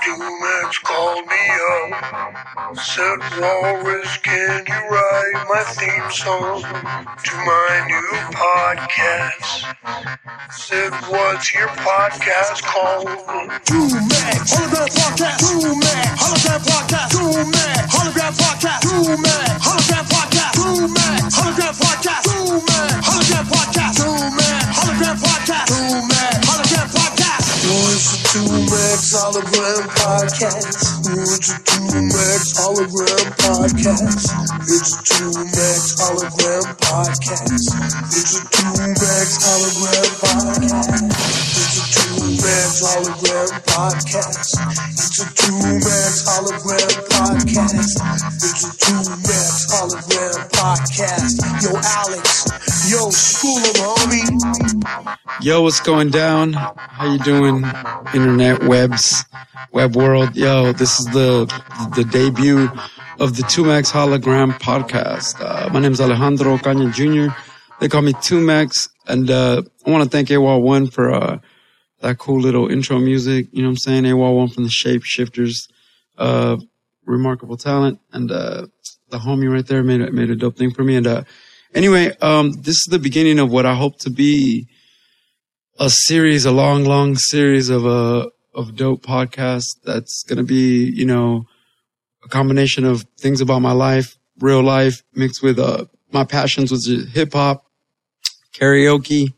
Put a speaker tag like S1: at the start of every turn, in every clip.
S1: 2Mex called me up, said Walrus, can you write my theme song to my new podcast? Said, what's your podcast called?
S2: 2Mex, hologram podcast. 2Mex, hologram podcast. 2Mex, hologram podcast. 2Mex, hologram podcast. 2Mex, hologram podcast. 2Mex, hologram podcast. 2Mex, hologram podcast. 2Mex, hologram podcast.
S1: What's the 2Mex hologram podcast? What's the 2Mex hologram podcast? It's a 2Mex hologram podcast. Yo,
S3: what's going down? How you doing, internet webs, web world? Yo, this is the the debut of the 2Mex Hologram podcast. Uh, my name is Alejandro Caña Jr. They call me 2Mex, and uh, I want to thank AWOL One for uh, that cool little intro music. You know what I'm saying? AWOL One from the Shapeshifters, uh, remarkable talent, and uh, the homie right there made a, made a dope thing for me. And uh, anyway, um, this is the beginning of what I hope to be a series, a long, long series of uh, of dope podcasts. That's gonna be, you know, a combination of things about my life, real life, mixed with uh my passions, which is hip hop, karaoke,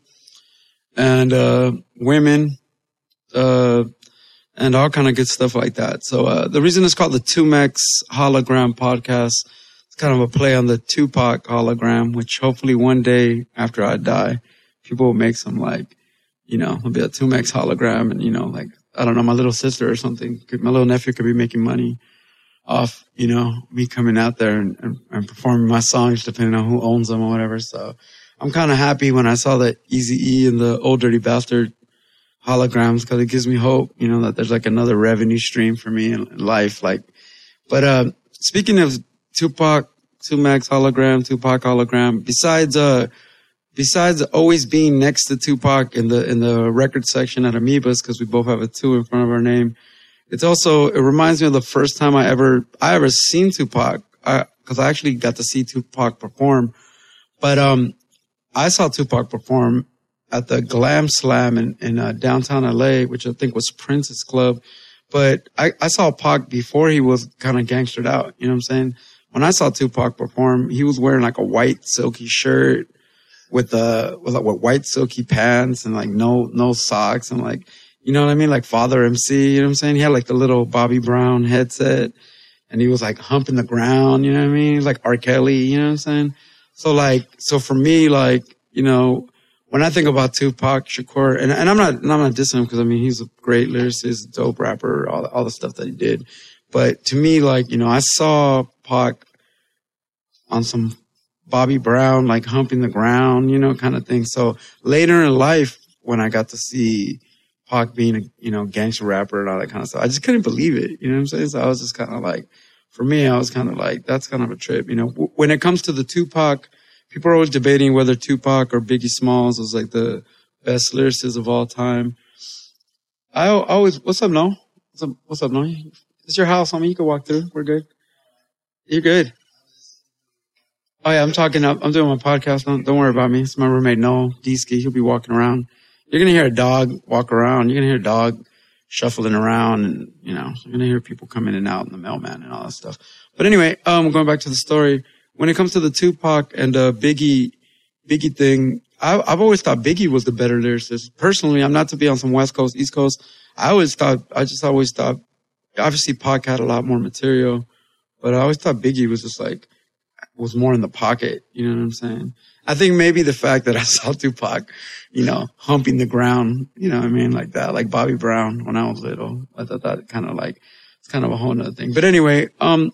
S3: and uh women, uh, and all kind of good stuff like that. So uh, the reason it's called the 2Mex Hologram Podcast. It's kind of a play on the Tupac hologram, which hopefully one day after I die, people will make some like you know, it'll be a 2Mex hologram and, you know, like, I don't know, my little sister or something, my little nephew could be making money off, you know, me coming out there and, and, and performing my songs depending on who owns them or whatever. So I'm kind of happy when I saw that Easy E and the Ol' Dirty Bastard holograms because it gives me hope, you know, that there's like another revenue stream for me in, in life. Like, but, uh, speaking of Tupac, 2Mex hologram, Tupac hologram, besides, uh, besides always being next to Tupac in the in the record section at Amoebas because we both have a two in front of our name. It's also it reminds me of the first time I ever I ever seen Tupac because I, I actually got to see Tupac perform, but um I saw Tupac perform at the Glam Slam in, in uh, downtown LA, which I think was Prince's club. But I, I saw Pac before he was kind of gangstered out. You know what I'm saying? When I saw Tupac perform, he was wearing like a white silky shirt with uh with, white silky pants and like no no socks. And like you know what I mean? Like Father MC you know what I'm saying? He had like the little Bobby Brown headset and he was like humping the ground you know what I mean? Like R. Kelly you know what I'm saying? So like so for me like you know when I think about Tupac Shakur and, and I'm not and I'm not dissing him because I mean he's a great lyricist dope rapper all the, all the stuff that he did. But to me like you know I saw Pac on some Bobby Brown, like humping the ground, you know, kind of thing. So later in life, when I got to see Pac being a, you know, gangster rapper and all that kind of stuff, I just couldn't believe it. You know what I'm saying? So I was just kind of like, for me, I was kind of like, that's kind of a trip. You know, when it comes to the Tupac, people are always debating whether Tupac or Biggie Smalls was like the best lyricists of all time. I always, what's up, no? What's up, what's up, no? It's your house, homie. You can walk through. We're good. You're good. Oh yeah, I'm talking up. I'm doing my podcast. Don't, don't worry about me. It's my roommate Noel Deesky. He'll be walking around. You're gonna hear a dog walk around. You're gonna hear a dog shuffling around, and you know, you're gonna hear people come in and out, and the mailman and all that stuff. But anyway, um, going back to the story. When it comes to the Tupac and uh, Biggie, Biggie thing, I, I've always thought Biggie was the better lyricist. Personally, I'm not to be on some West Coast, East Coast. I always thought, I just always thought, obviously Pac had a lot more material, but I always thought Biggie was just like was more in the pocket. You know what I'm saying? I think maybe the fact that I saw Tupac, you know, humping the ground, you know what I mean? Like that, like Bobby Brown when I was little. I thought that kind of like, it's kind of a whole nother thing. But anyway, um,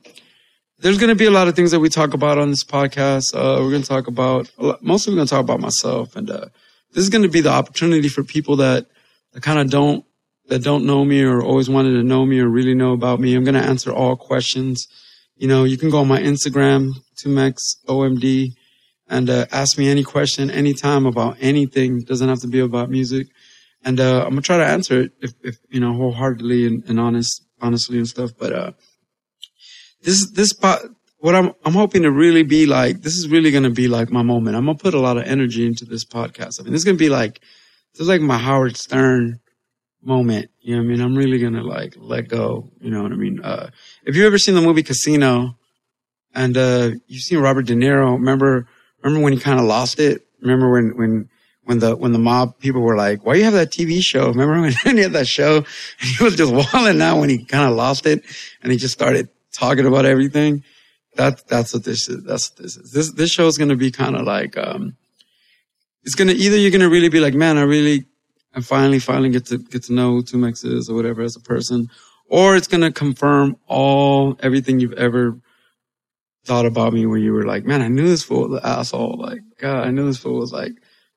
S3: there's going to be a lot of things that we talk about on this podcast. Uh, we're going to talk about, mostly we're going to talk about myself. And, uh, this is going to be the opportunity for people that, that kind of don't that don't know me or always wanted to know me or really know about me. I'm going to answer all questions. You know, you can go on my Instagram, 2Mex OMD, and uh, ask me any question anytime about anything. It doesn't have to be about music. And uh, I'm gonna try to answer it if, if you know wholeheartedly and, and honest, honestly and stuff. But uh, this this part, what I'm I'm hoping to really be like, this is really gonna be like my moment. I'm gonna put a lot of energy into this podcast. I mean, this is gonna be like this is like my Howard Stern moment. You know what I mean? I'm really gonna like let go. You know what I mean? Uh, if you've ever seen the movie Casino and, uh, you've seen Robert De Niro, remember, remember when he kind of lost it? Remember when, when, when the, when the mob people were like, why you have that TV show? Remember when he had that show and he was just walling out when he kind of lost it and he just started talking about everything? That, that's what this is. That's what this is. This, this show is going to be kind of like, um, it's going to either you're going to really be like, man, I really and finally, finally get to get to know who 2Mex is or whatever as a person, or it's gonna confirm all everything you've ever thought about me where you were like, man, I knew this fool was an asshole. Like, God, I knew this fool was like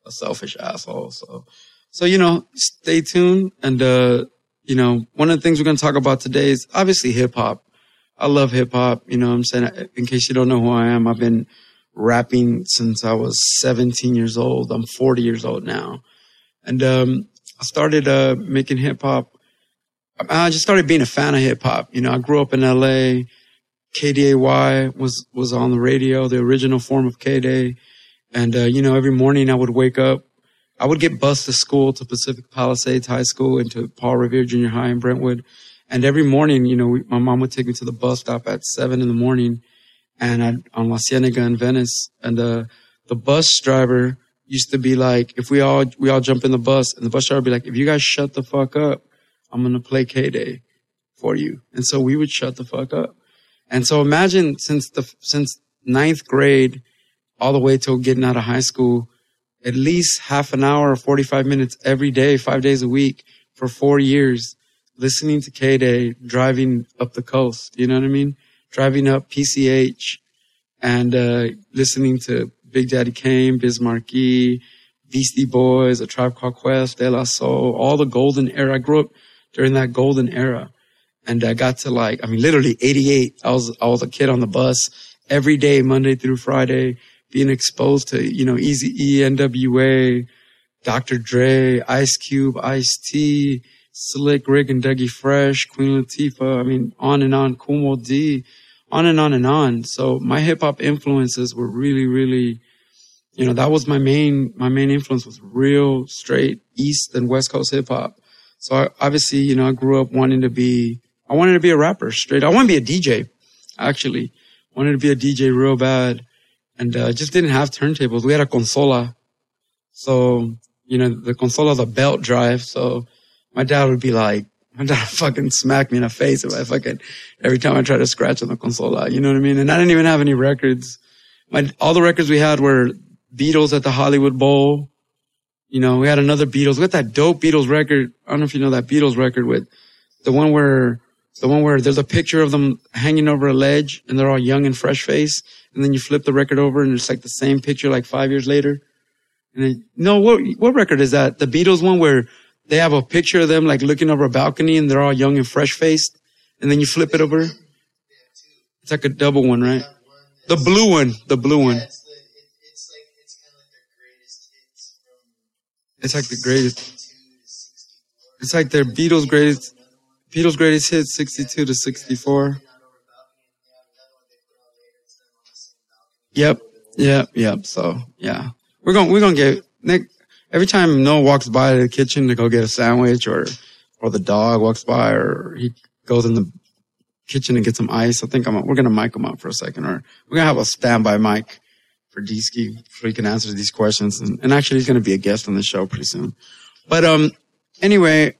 S3: a selfish asshole. So, so, you know, stay tuned. And, uh, you know, one of the things we're to talk about today is obviously hip hop. I love hip hop. You know I'm saying? In case you don't know who I am, I've been rapping since I was 17 years old. I'm 40 years old now. And, um, I started, uh, making hip hop. I just started being a fan of hip hop. You know, I grew up in LA. KDAY was, was on the radio, the original form of KDAY. And, uh, you know, every morning I would wake up. I would get bused to school to Pacific Palisades High School and to Paul Revere Junior High in Brentwood. And every morning, you know, we, my mom would take me to the bus stop at seven in the morning and I'd, on La Cienega in Venice. And, uh, the bus driver used to be like, if we all, we all jump in the bus and the bus driver would be like, if you guys shut the fuck up, I'm going to play KDAY for you. And so we would shut the fuck up. And so imagine since the, since ninth grade all the way till getting out of high school, at least half an hour or 45 minutes every day, five days a week for four years, listening to KDAY, driving up the coast. You know what I mean? Driving up PCH and, uh, listening to Big Daddy Kane, Biz Markie, Beastie Boys, A Tribe Called Quest, De La Soul, all the golden era. I grew up during that golden era. And I got to like, I mean, literally 88. I was, I was a kid on the bus every day, Monday through Friday, being exposed to, you know, Easy E, NWA, Dr. Dre, Ice Cube, Ice T, Slick Rick and Dougie Fresh, Queen Latifah. I mean, on and on, Kool D, on and on and on. So my hip hop influences were really, really you know, that was my main, my main influence was real straight East and West Coast hip hop. So I, obviously, you know, I grew up wanting to be, I wanted to be a rapper straight. I want to be a DJ, actually. Wanted to be a DJ real bad and, uh, just didn't have turntables. We had a consola. So, you know, the consola, a belt drive. So my dad would be like, my dad fucking smack me in the face if I fucking, every time I tried to scratch on the consola. You know what I mean? And I didn't even have any records. My, all the records we had were Beatles at the Hollywood Bowl. You know, we had another Beatles. We got that dope Beatles record. I don't know if you know that Beatles record with the one where, the one where there's a picture of them hanging over a ledge and they're all young and fresh faced. And then you flip the record over and it's like the same picture like five years later. And then, no, what, what record is that? The Beatles one where they have a picture of them like looking over a balcony and they're all young and fresh faced. And then you flip it over. It's like a double one, right? The blue one, the blue one. It's like the greatest. It's like their Beatles greatest, Beatles greatest hits, 62 to 64. Yep. Yep. Yep. So yeah, we're gonna we're to get Nick. Every time Noah walks by the kitchen to go get a sandwich or, or the dog walks by or he goes in the kitchen and gets some ice. I think I'm, we're to mic him up for a second or we're to have a standby mic for Deesky can answer these questions. And, and actually, he's going to be a guest on the show pretty soon. But um, anyway,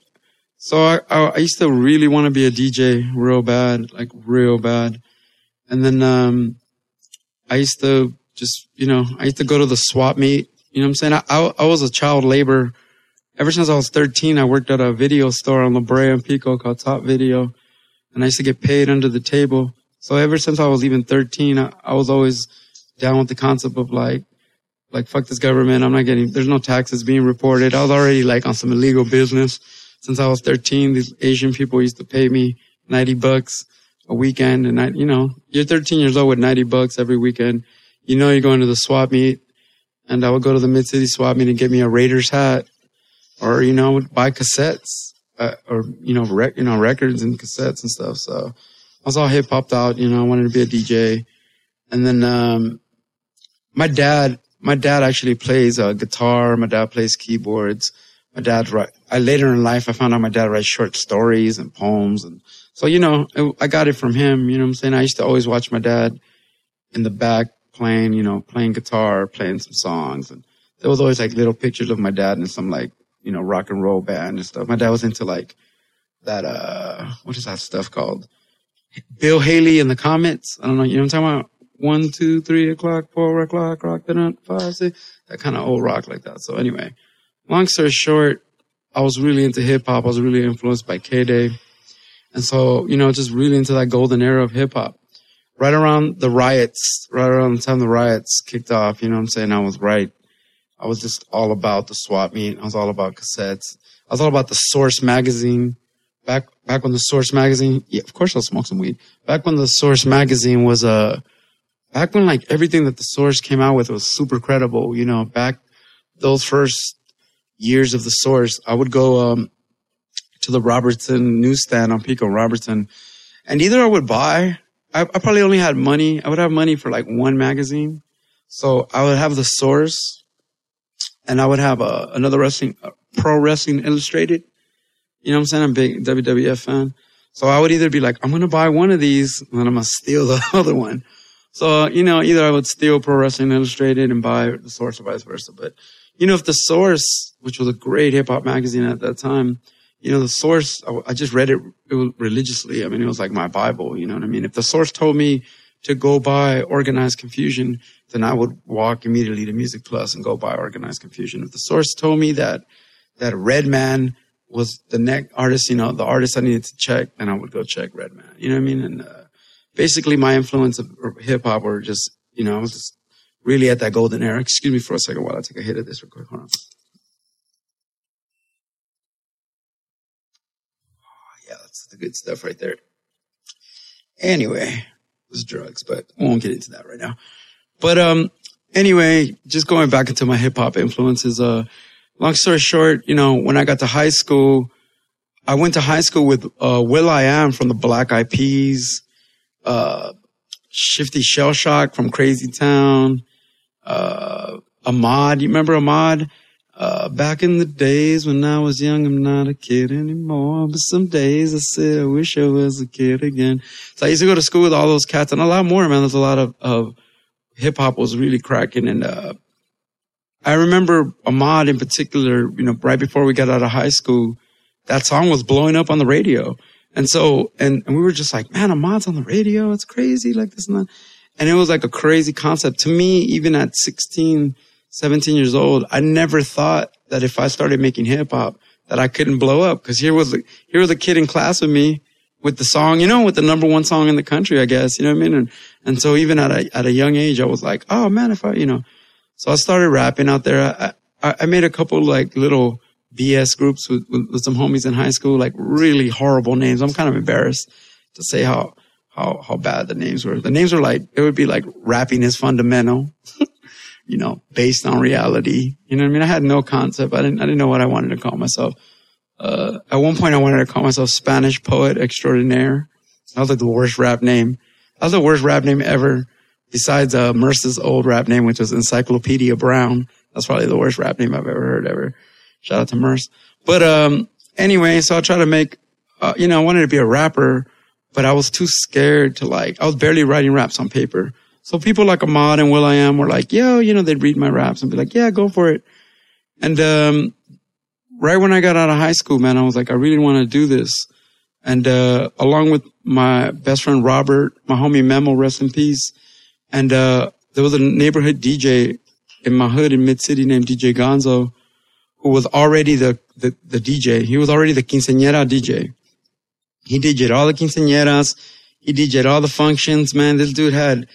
S3: so I, I, I used to really want to be a DJ real bad, like real bad. And then um, I used to just, you know, I used to go to the swap meet. You know what I'm saying? I, I, I was a child labor. Ever since I was 13, I worked at a video store on La Brea and Pico called Top Video. And I used to get paid under the table. So ever since I was even 13, I, I was always down with the concept of like, like fuck this government. I'm not getting, there's no taxes being reported. I was already like on some illegal business. since I was 13. These Asian people used to pay me 90 bucks a weekend. And I, you know, you're 13 years old with 90 bucks every weekend. You know, you're going to the swap meet and I would go to the mid city swap meet and get me a Raiders hat or, you know, buy cassettes, uh, or, you know, rec- you know, records and cassettes and stuff. So I was all hip hopped out, you know, I wanted to be a DJ. And then, um, my dad, my dad actually plays uh, guitar. My dad plays keyboards. My dad write. I later in life I found out my dad writes short stories and poems, and so you know it, I got it from him. You know what I'm saying? I used to always watch my dad in the back playing, you know, playing guitar, playing some songs, and there was always like little pictures of my dad in some like you know rock and roll band and stuff. My dad was into like that. uh What is that stuff called? Bill Haley and the Comets. I don't know. You know what I'm talking about? One, two, three o'clock, four o'clock, rock then five, six, that kind of old rock like that. So anyway, long story short, I was really into hip hop. I was really influenced by KDAY. And so, you know, just really into that golden era of hip hop. Right around the riots, right around the time the riots kicked off, you know what I'm saying? I was right. I was just all about the swap meet. I was all about cassettes. I was all about the Source magazine. Back, back when the Source magazine, yeah, of course I'll smoke some weed. Back when the Source magazine was a, uh, back when like everything that the source came out with was super credible, you know, back those first years of the source, I would go, um, to the Robertson newsstand on Pico Robertson and either I would buy, I, I probably only had money. I would have money for like one magazine. So I would have the source and I would have a, uh, another wrestling, uh, pro wrestling illustrated. You know what I'm saying? I'm a big WWF fan. So I would either be like, I'm to buy one of these and then I'm to steal the other one. So, you know, either I would steal Pro Wrestling Illustrated and buy the source or vice versa. But, you know, if the source, which was a great hip hop magazine at that time, you know, the source, I, just read it, religiously. I mean, it was like my Bible, you know what I mean? If the source told me to go buy Organized Confusion, then I would walk immediately to Music Plus and go buy Organized Confusion. If the source told me that, that Redman was the next artist, you know, the artist I needed to check, then I would go check Redman. You know what I mean? And, uh, basically my influence of hip hop were just, you know, I was just really at that golden era. Excuse me for a second while I take a hit of this real quick. Hold on. Oh, yeah, that's the good stuff right there. Anyway, it was drugs, but I won't get into that right now. But, um, anyway, just going back into my hip hop influences, uh, long story short, you know, when I got to high school, I went to high school with, uh, will.i.am from the Black Eyed Peas, uh, Shifty Shellshock from Crazy Town, uh, Ahmad. You remember Ahmad? Uh, back in the days when I was young, I'm not a kid anymore. But some days I said I wish I was a kid again. So I used to go to school with all those cats and a lot more, man. There's a lot of, of hip hop was really cracking. And, uh, I remember Ahmad in particular, you know, right before we got out of high school, that song was blowing up on the radio. And so, and, and we were just like, man, Ahmad's on the radio. It's crazy like this and that. And it was like a crazy concept to me, even at 16, 17 years old. I never thought that if I started making hip hop, that I couldn't blow up. Cause here was, here was a kid in class with me with the song, you know, with the number one song in the country, I guess, you know what I mean? And, and so even at a, at a young age, I was like, oh man, if I, you know, so I started rapping out there. I, I made a couple like little, BS groups with, with, with, some homies in high school, like really horrible names. I'm kind of embarrassed to say how, how, how bad the names were. The names were like, it would be like rapping is fundamental, you know, based on reality. You know what I mean? I had no concept. I didn't, I didn't know what I wanted to call myself. Uh, at one point I wanted to call myself Spanish poet extraordinaire. That was like the worst rap name. That was the worst rap name ever. Besides, uh, Merce's old rap name, which was Encyclopedia Brown. That's probably the worst rap name I've ever heard ever. Shout out to Merce. But, um, anyway, so I try to make, uh, you know, I wanted to be a rapper, but I was too scared to like, I was barely writing raps on paper. So people like Ahmad and will.i.am were like, yo, you know, they'd read my raps and be like, yeah, go for it. And, um, right when I got out of high school, man, I was like, I really want to do this. And, uh, along with my best friend Robert, my homie Memo, rest in peace. And, uh, there was a neighborhood DJ in my hood in Mid City named DJ Gonzo who was already the, the, the DJ. He was already the quinceañera DJ. He DJed all the quinceañeras. He DJed all the functions, man. This dude had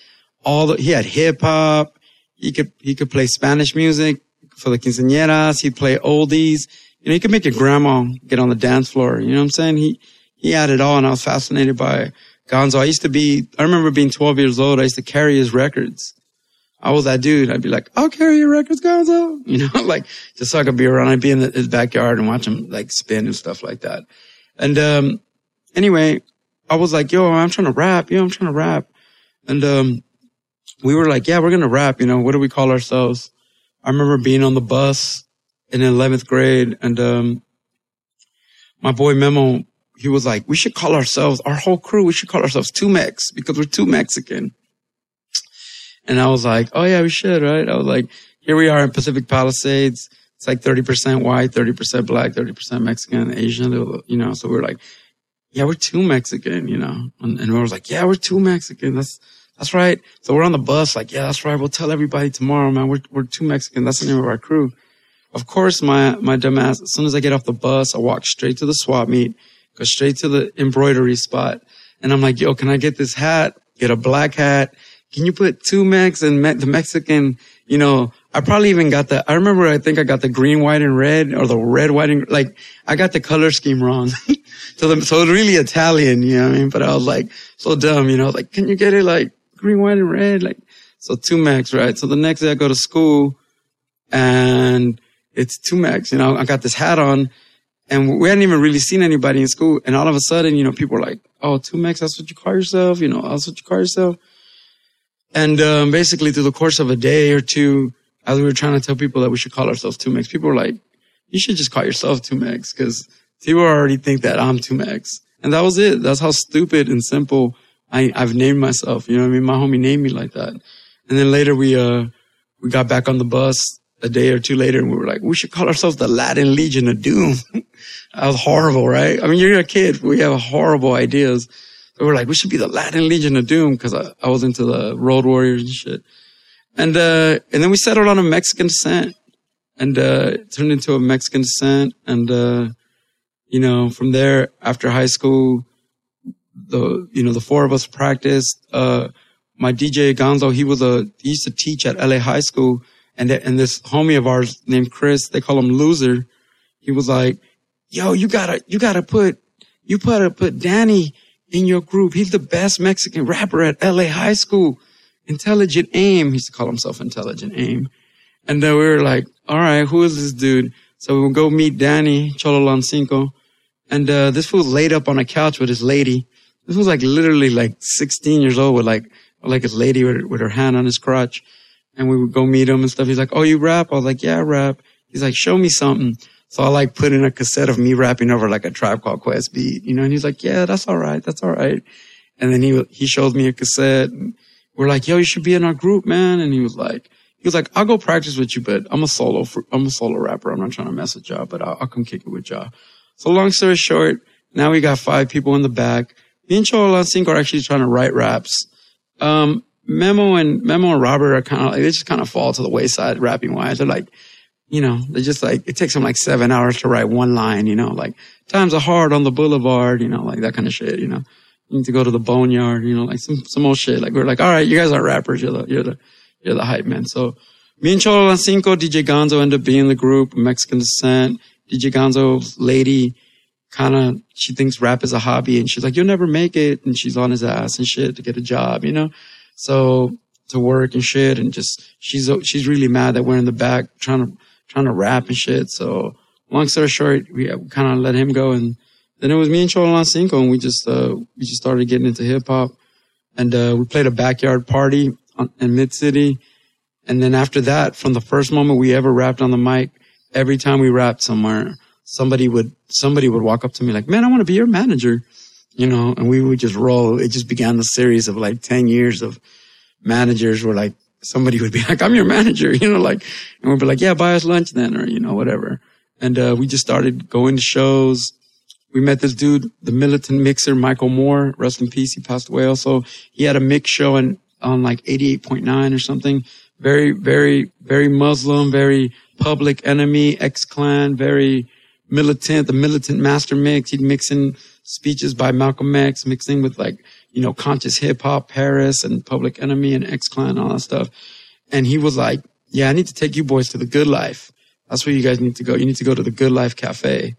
S3: all the, he had hip hop. He could, he could play Spanish music for the quinceañeras. He'd play oldies. you know, he could make your grandma get on the dance floor. You know what I'm saying? He, he had it all and I was fascinated by Gonzo. I used to be, I remember being 12 years old. I used to carry his records. I was that dude. I'd be like, I'll carry your records, Gonzo. You know, like just so I could be around. I'd be in the, his backyard and watch him like spin and stuff like that. And, um, anyway, I was like, yo, I'm trying to rap. Yo, I'm trying to rap. And, um, we were like, yeah, we're going to rap. You know, what do we call ourselves? I remember being on the bus in 11th grade and, um, my boy Memo, he was like, we should call ourselves, our whole crew, we should call ourselves Two Mex because we're two Mexican. And I was like, oh yeah, we should, right? I was like, here we are in Pacific Palisades. It's like 30% white, 30% black, 30% Mexican, Asian, you know, so we're like, yeah, we're too Mexican, you know, and, and we was like, yeah, we're too Mexican. That's, that's right. So we're on the bus, like, yeah, that's right. We'll tell everybody tomorrow, man. We're, we're too Mexican. That's the name of our crew. Of course, my, my dumbass, as soon as I get off the bus, I walk straight to the swap meet, go straight to the embroidery spot. And I'm like, yo, can I get this hat? Get a black hat. Can you put two Mex and me- the Mexican, you know, I probably even got the, I remember I think I got the green, white and red or the red, white and like I got the color scheme wrong. so the, so really Italian, you know what I mean? But I was like so dumb, you know, like, can you get it like green, white and red? Like, so two Mex, right? So the next day I go to school and it's two Mex, you know, I got this hat on and we hadn't even really seen anybody in school. And all of a sudden, you know, people were like, Oh, two Mex, that's what you call yourself. You know, that's what you call yourself. And, um, basically through the course of a day or two, as we were trying to tell people that we should call ourselves two Mex, people were like, you should just call yourself two Mex because people already think that I'm two Mex. And that was it. That's how stupid and simple I, I've named myself. You know what I mean? My homie named me like that. And then later we, uh, we got back on the bus a day or two later and we were like, we should call ourselves the Latin Legion of Doom. that was horrible, right? I mean, you're a kid. We have horrible ideas. So we're like, we should be the Latin Legion of Doom because I, I was into the Road Warriors and shit. And, uh, and then we settled on a Mexican descent and, uh, turned into a Mexican descent. And, uh, you know, from there after high school, the, you know, the four of us practiced, uh, my DJ Gonzo, he was a, he used to teach at LA high school and, and this homie of ours named Chris, they call him Loser. He was like, yo, you gotta, you gotta put, you gotta put Danny in your group. He's the best Mexican rapper at LA high school. Intelligent Aim. He used to call himself Intelligent Aim. And then we were like, all right, who is this dude? So we would go meet Danny Cholo Cinco. And, uh, this fool laid up on a couch with his lady. This was like literally like 16 years old with like, like his lady with, with her hand on his crotch. And we would go meet him and stuff. He's like, Oh, you rap? I was like, Yeah, I rap. He's like, Show me something. So I like put in a cassette of me rapping over like a tribe called Quest beat, you know, and he's like, Yeah, that's all right. That's all right. And then he, he shows me a cassette and we're like, Yo, you should be in our group, man. And he was like, he was like, I'll go practice with you, but I'm a solo, I'm a solo rapper. I'm not trying to mess with y'all, but I'll, I'll come kick it with y'all. So long story short, now we got five people in the back. Me and Cholo Cinco are actually trying to write raps. Um, Memo and Memo and Robert are kind of like, they just kind of fall to the wayside rapping wise. They're like, you know, they just like, it takes them like seven hours to write one line, you know, like times are hard on the boulevard, you know, like that kind of shit, you know. You need to go to the boneyard, you know, like some, some old shit. Like we're like, all right, you guys are rappers. You're the, you're the, you're the hype man. So me and Cholo Cinco, DJ Gonzo end up being the group, Mexican descent. DJ Gonzo's lady kind of, she thinks rap is a hobby and she's like, you'll never make it. And she's on his ass and shit to get a job, you know? So to work and shit. And just, she's, she's really mad that we're in the back trying to, trying to rap and shit. So long story short, we kind of let him go. And then it was me and Cholo Cinco and we just, uh, we just started getting into hip hop and, uh, we played a backyard party in mid city. And then after that, from the first moment we ever rapped on the mic, every time we rapped somewhere, somebody would, somebody would walk up to me like, man, I want to be your manager, you know, and we would just roll. It just began the series of like 10 years of managers were like, somebody would be like, I'm your manager, you know, like, and we'd be like, yeah, buy us lunch then, or, you know, whatever. And, uh, we just started going to shows. We met this dude, the militant mixer, Michael Moore, rest in peace. He passed away also. He had a mix show on, on like 88.9 or something. Very, very, very Muslim, very public enemy, X-Clan, very militant, the militant master mix. He'd mix in speeches by Malcolm X, mixing with like, you know, conscious hip hop, Paris and Public Enemy and X-Clan, all that stuff. And he was like, yeah, I need to take you boys to the good life. That's where you guys need to go. You need to go to the Good Life Cafe.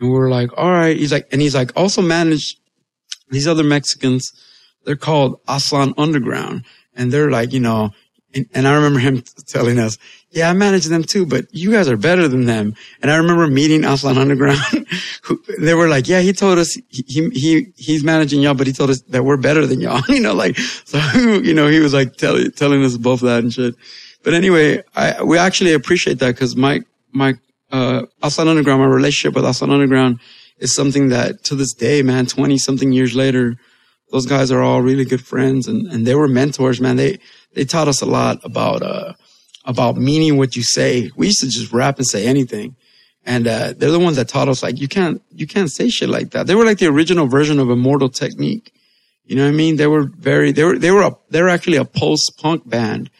S3: And we were like, all right. He's like, and he's like, also manage these other Mexicans. They're called Aztlan Underground. And they're like, you know, and, and I remember him telling us, yeah, I manage them too, but you guys are better than them. And I remember meeting Aztlan Underground. who, they were like, yeah, he told us he, he, he's managing y'all, but he told us that we're better than y'all. you know, like, so, you know, he was like tell, telling us both that and shit. But anyway, I, we actually appreciate that because my, my, uh, Aztlan Underground, my relationship with Aztlan Underground is something that to this day, man, 20 something years later, those guys are all really good friends and, and they were mentors, man. They, they taught us a lot about, uh, about meaning what you say. We used to just rap and say anything. And, uh, they're the ones that taught us like, you can't, you can't say shit like that. They were like the original version of Immortal Technique. You know what I mean? They were very, they were, they were a, they were actually a post punk band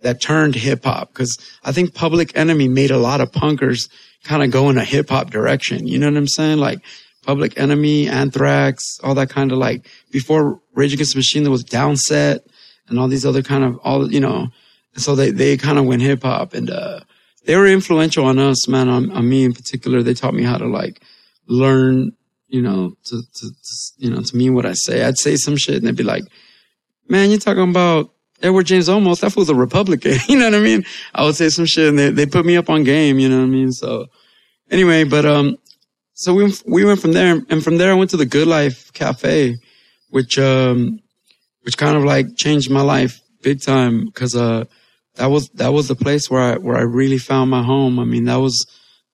S3: that turned hip hop. Cause I think Public Enemy made a lot of punkers kind of go in a hip hop direction. You know what I'm saying? Like Public Enemy, Anthrax, all that kind of like before Rage Against the Machine, there was Downset and all these other kind of all, you know, so they, they kind of went hip hop and, uh, they were influential on us, man, on, on me in particular. They taught me how to like learn, you know, to, to, to, you know, to mean what I say. I'd say some shit and they'd be like, man, you're talking about Edward James Olmos. That was a Republican. you know what I mean? I would say some shit and they, they put me up on game. You know what I mean? So anyway, but, um, so we, we went from there and from there I went to the Good Life Cafe, which, um, which kind of like changed my life big time. Cause, uh, that was, that was the place where I, where I really found my home. I mean, that was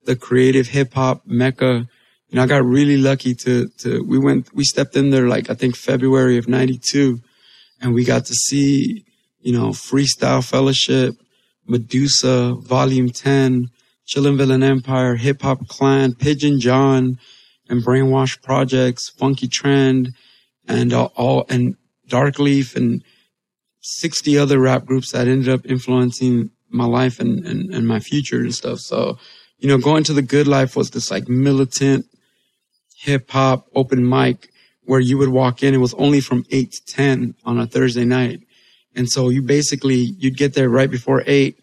S3: the creative hip hop mecca. You know, I got really lucky to, to, we went, we stepped in there like, I think February of 92 and we got to see, you know, Freestyle Fellowship, Medusa, Volume 10, Chillin' Villain Empire, Hip Hop Clan, Pigeon John, and Brainwash Projects, Funky Trend, and uh, all, and Darkleaf and 60 other rap groups that ended up influencing my life and, and, and my future and stuff. So, you know, going to the good life was this like militant hip hop open mic where you would walk in. It was only from eight to 10 on a Thursday night. And so you basically, you'd get there right before eight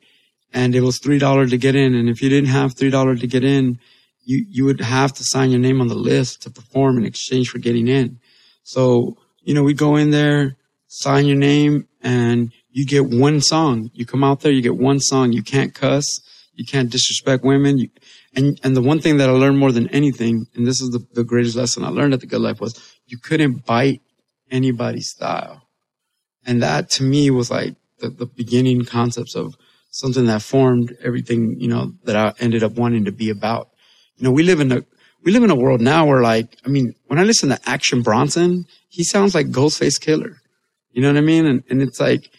S3: and it was $3 to get in. And if you didn't have $3 to get in, you, you would have to sign your name on the list to perform in exchange for getting in. So, you know, we go in there, sign your name and you get one song. You come out there, you get one song. You can't cuss. You can't disrespect women. You, and, and the one thing that I learned more than anything, and this is the, the greatest lesson I learned at the good life was you couldn't bite anybody's style. And that to me was like the, the beginning concepts of something that formed everything, you know, that I ended up wanting to be about. You know, we live in a, we live in a world now where like, I mean, when I listen to Action Bronson, he sounds like Ghostface Killah. You know what I mean? And, and it's like,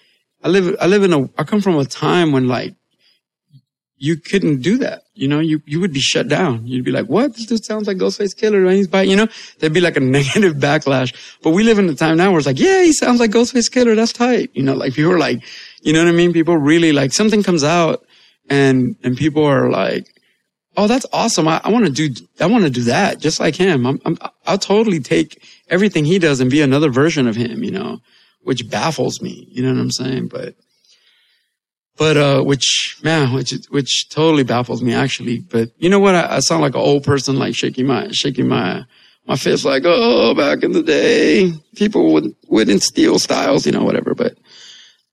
S3: I live, I live in a, I come from a time when like, you couldn't do that. You know, you, you would be shut down. You'd be like, what? This dude sounds like Ghostface Killah. And he's by, you know, there'd be like a negative backlash. But we live in a time now where it's like, yeah, he sounds like Ghostface Killah. That's tight. You know, like people are like, you know what I mean? People really like something comes out and, and people are like, Oh, that's awesome. I, I want to do, I want to do that just like him. I'm, I'm, I'll totally take everything he does and be another version of him, you know, which baffles me. You know what I'm saying? But, but, uh, which, man, which, which totally baffles me actually. But you know what? I, I sound like an old person, like shaking my, shaking my, my fist like, oh, back in the day, people would, wouldn't steal styles, you know, whatever. But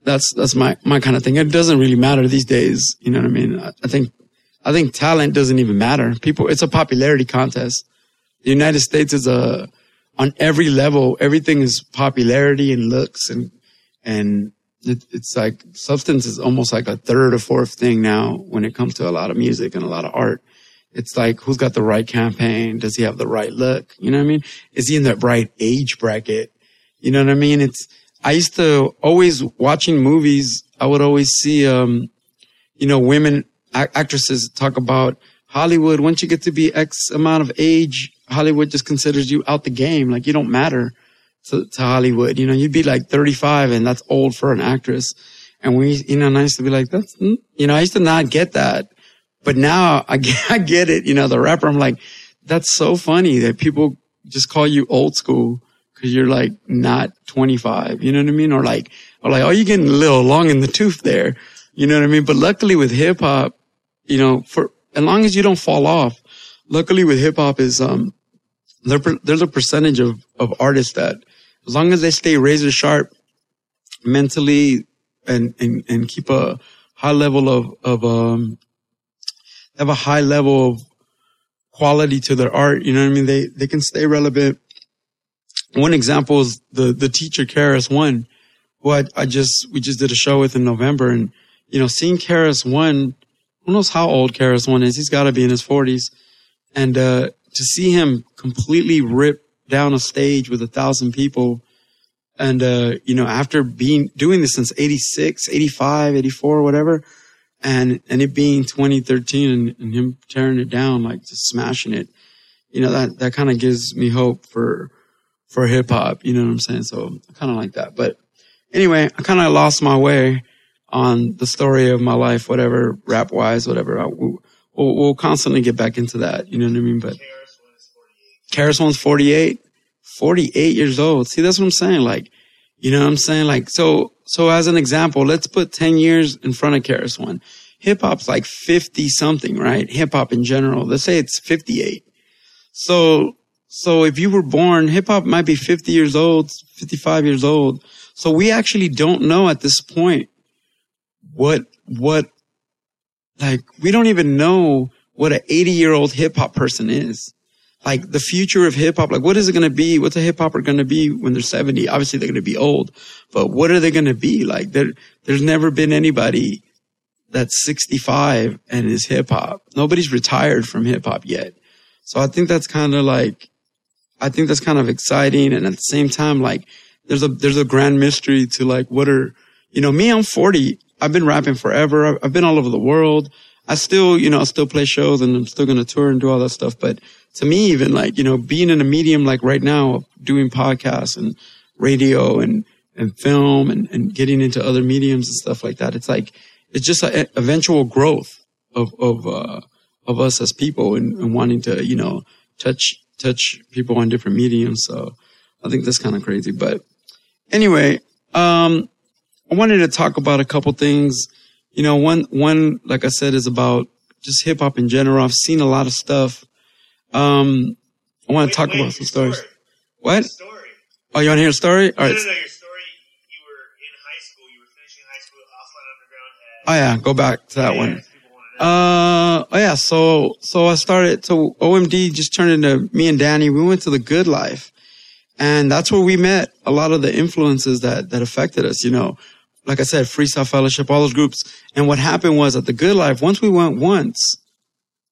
S3: that's, that's my, my kind of thing. It doesn't really matter these days. You know what I mean? I, I think, I think talent doesn't even matter. People, it's a popularity contest. The United States is a, on every level, everything is popularity and looks and, and it, it's like substance is almost like a third or fourth thing now when it comes to a lot of music and a lot of art. It's like, who's got the right campaign? Does he have the right look? You know what I mean? Is he in the right age bracket? You know what I mean? It's, I used to always watching movies. I would always see, um, you know, women actresses talk about Hollywood. Once you get to be X amount of age, Hollywood just considers you out the game. Like you don't matter to, to Hollywood. You know, you'd be like 35 and that's old for an actress. And we, you know, and I used to be like, that's, hmm. you know, I used to not get that. But now I get, I get it. You know, the rapper, I'm like, that's so funny that people just call you old school because you're like not 25. You know what I mean? Or like, or like, oh, you're getting a little long in the tooth there. You know what I mean? But luckily with hip hop, you know, for as long as you don't fall off. Luckily with hip hop is, um, there, there's a percentage of, of artists that as long as they stay razor sharp mentally and, and, and keep a high level of, of, um, have a high level of quality to their art. You know what I mean? They, they can stay relevant. One example is the, the teacher KRS One, who I, I just, we just did a show with in November and, you know, seeing KRS One, who knows how old KRS One is? He's got to be in his forties. And, uh, to see him completely rip down a stage with a thousand people and, uh, you know, after being, doing this since 86, 85, 84, whatever, and, and it being 2013 and, and him tearing it down, like just smashing it, you know, that, that kind of gives me hope for, for hip hop. You know what I'm saying? So I kind of like that. But anyway, I kind of lost my way on the story of my life, whatever rap wise, whatever. I, we'll, we'll, constantly get back into that. You know what I mean? But KRS One's 48, 48 years old. See, that's what I'm saying. Like, you know what I'm saying? Like, so, so as an example, let's put 10 years in front of KRS One. Hip hop's like 50 something, right? Hip hop in general. Let's say it's 58. So, so if you were born, hip hop might be 50 years old, 55 years old. So we actually don't know at this point what, what, like, we don't even know what an 80 year old hip hop person is like the future of hip hop. Like, what is it going to be? What's a hip hopper going to be when they're 70? Obviously, they're going to be old, but what are they going to be? Like, there, there's never been anybody that's 65 and is hip hop. Nobody's retired from hip hop yet. So I think that's kind of like, I think that's kind of exciting. And at the same time, like, there's a, there's a grand mystery to like, what are, you know, me, I'm 40. I've been rapping forever. I've been all over the world. I still, you know, I still play shows and I'm still going to tour and do all that stuff. But to me, even like, you know, being in a medium like right now, doing podcasts and radio and, and film and, and getting into other mediums and stuff like that, it's like, it's just an eventual growth of, of, uh, of us as people and, and wanting to, you know, touch, touch people on different mediums. So I think that's kind of crazy. But anyway, um, I wanted to talk about a couple things. You know, one, one, like I said, is about just hip hop in general. I've seen a lot of stuff um, I want to talk about some stories. Story. What? Story. Oh, you want to hear a story? All right. No, no, no, your story. You were in high school. You were finishing high school. Aztlan Underground. oh yeah, go back to that yeah, one. Uh, oh yeah. So, so I started. So OMD just turned into me and Danny. We went to the Good Life, and that's where we met a lot of the influences that that affected us. You know, like I said, Freestyle Fellowship, all those groups. And what happened was at the Good Life, once we went once,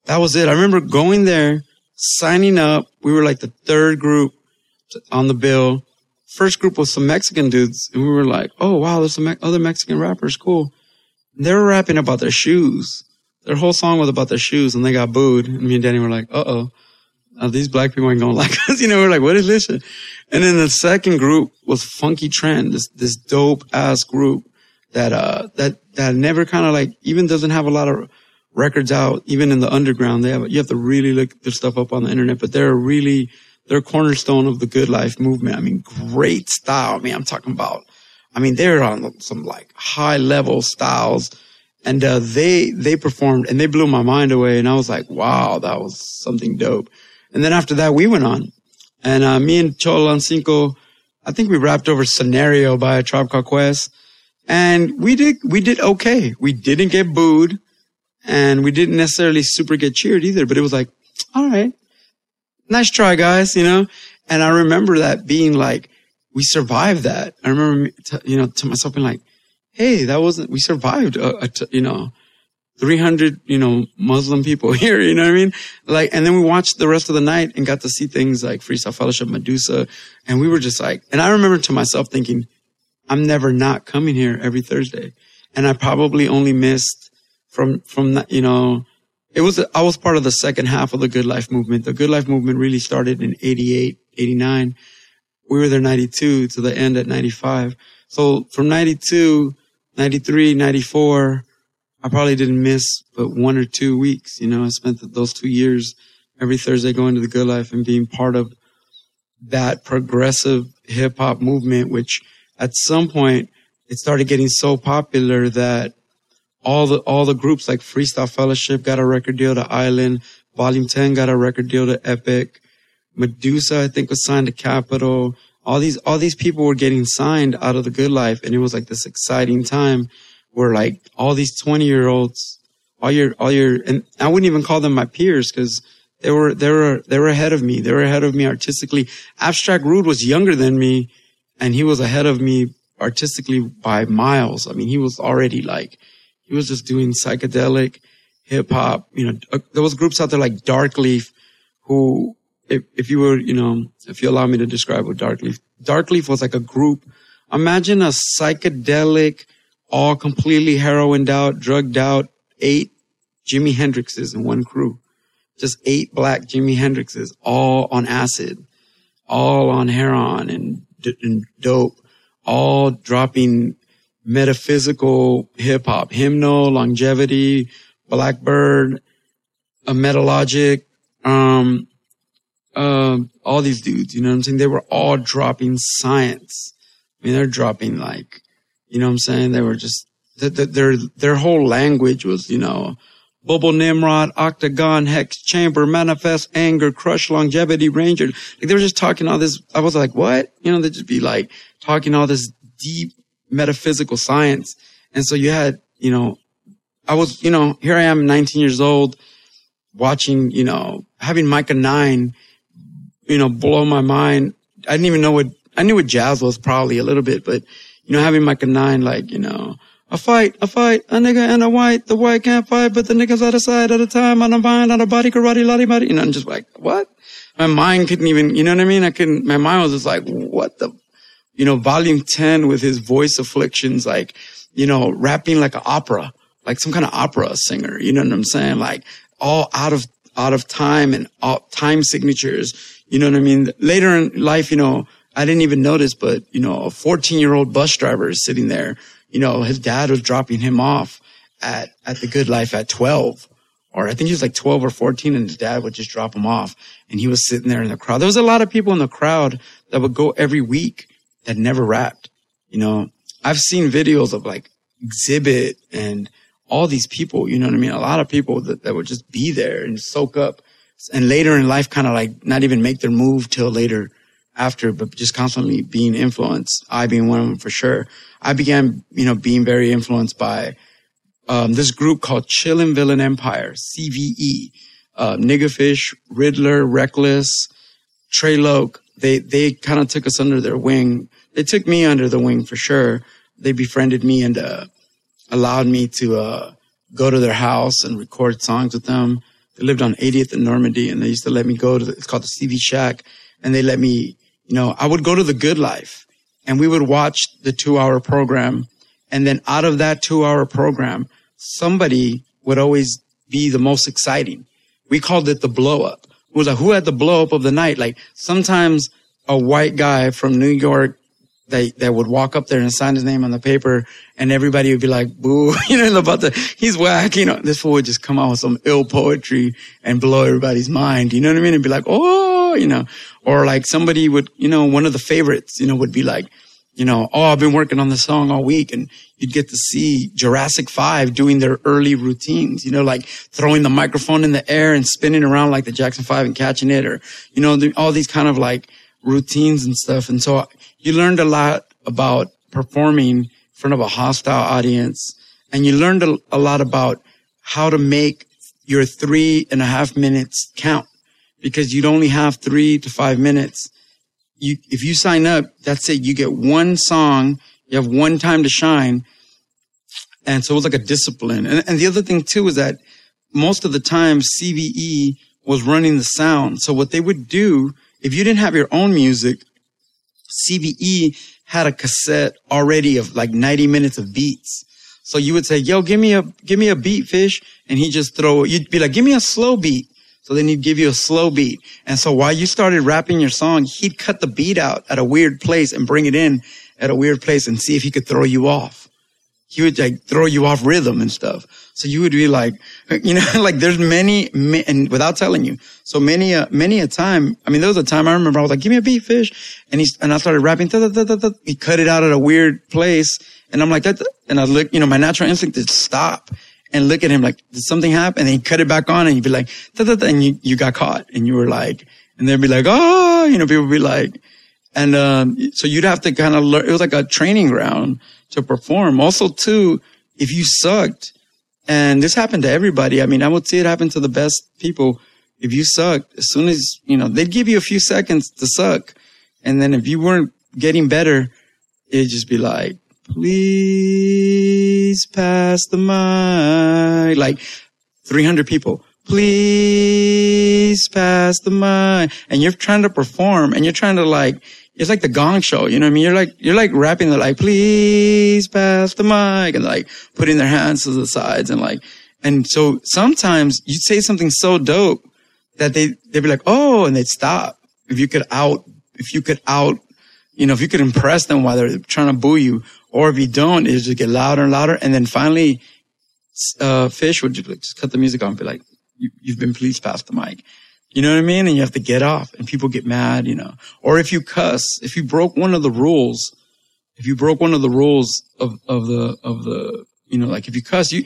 S3: that was it. I remember going there signing up. We were like the third group on the bill. First group was some Mexican dudes, and we were like, "Oh wow, there's some other Mexican rappers, cool." They were rapping about their shoes. Their whole song was about their shoes, and they got booed. And me and Danny were like, "Uh oh." These black people ain't gonna like us, you know. We're like, what is this? And then the second group was Funky Trend, this this dope ass group that uh that that never kind of like even doesn't have a lot of records out, even in the underground. They have, you have to really look their stuff up on the internet, but they're really, they're cornerstone of the good life movement. I mean, great style. I mean, I'm talking about, I mean, they're on some like high level styles and, uh, they, they performed and they blew my mind away. And I was like, wow, that was something dope. And then after that, we went on and, uh, me and Cholo Cinco, I think we wrapped over Scenario by a Tribe Called Quest. And we did, we did okay. We didn't get booed and we didn't necessarily super get cheered either, but it was like, all right, nice try, guys, you know? And I remember that being like, we survived that. I remember, you know, to myself being like, hey, that wasn't, we survived, a, a t- you know, 300, you know, Muslim people here, you know what I mean? Like, and then we watched the rest of the night and got to see things like Freestyle Fellowship, Medusa. And we were just like, and I remember to myself thinking, I'm never not coming here every Thursday. And I probably only missed from, from you know, it was, I was part of the second half of the Good Life movement. The Good Life movement really started in 88, 89. We were there 92 to the end at 95. So from 92, 93, 94, I probably didn't miss but one or two weeks. You know, I spent those two years every Thursday going to the Good Life and being part of that progressive hip hop movement, which at some point it started getting so popular that all the, all the groups like Freestyle Fellowship got a record deal to Island. Volume 10 got a record deal to Epic. Medusa, I think, was signed to Capitol. All these, all these people were getting signed out of the good life. And it was like this exciting time where like all these 20 year olds, all your, all your, and I wouldn't even call them my peers because they were, they were, they were ahead of me. They were ahead of me artistically. Abstract Rude was younger than me and he was ahead of me artistically by miles. I mean, he was already like, he was just doing psychedelic hip hop. You know, uh, there was groups out there like Darkleaf who, if, if you were, you know, if you allow me to describe what Darkleaf, Darkleaf was like a group. Imagine a psychedelic, all completely heroined out, drugged out, eight Jimi Hendrixes in one crew. Just eight black Jimi Hendrixes, all on acid, all on heroin and, and dope, all dropping metaphysical hip hop, hymnal, longevity, Blackbird, a Metalogic, um, uh, all these dudes, you know what I'm saying? They were all dropping science. I mean, they're dropping like, you know what I'm saying? They were just, their, their whole language was, you know, Bubble Nimrod, Octagon, Hex, Chamber, Manifest, Anger, Crush, Longevity, Ranger. Like they were just talking all this. I was like, what? You know, they'd just be like talking all this deep metaphysical science. And so you had, you know, I was, you know, here I am 19 years old watching, you know, having Myka nine, you know, blow my mind. I didn't even know what, I knew what jazz was probably a little bit, but, you know, having Myka nine, like, you know, a fight, a fight, a nigga and a white, the white can't fight, but the nigga's out of sight at a time, on a mind, on a body, karate, lottie, body, you know, I'm just like, what? My mind couldn't even, you know what I mean? I couldn't, my mind was just like, what the, you know, volume 10 with his voice afflictions, like, you know, rapping like an opera, like some kind of opera singer. You know what I'm saying? Like all out of, out of time and all time signatures. You know what I mean? Later in life, you know, I didn't even notice, but you know, a 14 year old Busdriver is sitting there. You know, his dad was dropping him off at, at the good life at 12 or I think he was like 12 or 14 and his dad would just drop him off and he was sitting there in the crowd. There was a lot of people in the crowd that would go every week that never rapped. You know, I've seen videos of like exhibit and all these people, you know what I mean? A lot of people that, that would just be there and soak up and later in life kind of like not even make their move till later after, but just constantly being influenced. I being one of them for sure. I began, you know, being very influenced by, um, this group called Chillin' Villain Empire, CVE, uh, Niggafish, Riddler, Reckless, Trey Loke, they they kind of took us under their wing. They took me under the wing for sure. They befriended me and uh, allowed me to uh, go to their house and record songs with them. They lived on 80th and Normandy, and they used to let me go to. The, it's called the CV Shack, and they let me. You know, I would go to the Good Life, and we would watch the two-hour program, and then out of that two-hour program, somebody would always be the most exciting. We called it the blow up was like, who had the blow up of the night? Like sometimes a white guy from New York that, that would walk up there and sign his name on the paper and everybody would be like, boo, you know, about the, he's whack, you know, this fool would just come out with some ill poetry and blow everybody's mind. You know what I mean? And be like, oh, you know, or like somebody would, you know, one of the favorites, you know, would be like, you know, oh, I've been working on the song all week and you'd get to see Jurassic 5 doing their early routines, you know, like throwing the microphone in the air and spinning around like the Jackson 5 and catching it or, you know, all these kind of like routines and stuff. And so you learned a lot about performing in front of a hostile audience and you learned a, a lot about how to make your three and a half minutes count because you'd only have three to five minutes you, if you sign up, that's it. You get one song. You have one time to shine. And so it was like a discipline. And, and the other thing too is that most of the time CVE was running the sound. So what they would do, if you didn't have your own music, CVE had a cassette already of like 90 minutes of beats. So you would say, yo, give me a, give me a beat fish. And he just throw, you'd be like, give me a slow beat. So then he'd give you a slow beat. And so while you started rapping your song, he'd cut the beat out at a weird place and bring it in at a weird place and see if he could throw you off. He would like throw you off rhythm and stuff. So you would be like, you know, like there's many, and without telling you. So many, uh, many a time, I mean, there was a time I remember I was like, give me a beat fish. And he, and I started rapping. Da, da, da, he cut it out at a weird place. And I'm like, that, and I look, you know, my natural instinct is stop and look at him like, did something happen? And you cut it back on and you'd be like, and you, you got caught and you were like, and they'd be like, oh, you know, people would be like, and, um, so you'd have to kind of learn, it was like a training ground to perform. Also too, if you sucked, and this happened to everybody. I mean, I would see it happen to the best people. If you sucked, as soon as, you know, they'd give you a few seconds to suck. And then if you weren't getting better, it'd just be like, please pass the mic. Like 300 people. Please pass the mic. And you're trying to perform and you're trying to like, it's like the gong show. You know what I mean? You're like, you're like rapping. They're like, please pass the mic and like putting their hands to the sides and like, and so sometimes you'd say something so dope that they, they'd be like, oh, and they'd stop. If you could out, if you could out, you know, if you could impress them while they're trying to boo you, or if you don't, it just get louder and louder. And then finally, uh, Fish would just, like, just cut the music off and be like, you, you've been please pass the mic. You know what I mean? And you have to get off and people get mad, you know, or if you cuss, if you broke one of the rules, if you broke one of the rules of, of the, of the, you know, like if you cuss, you,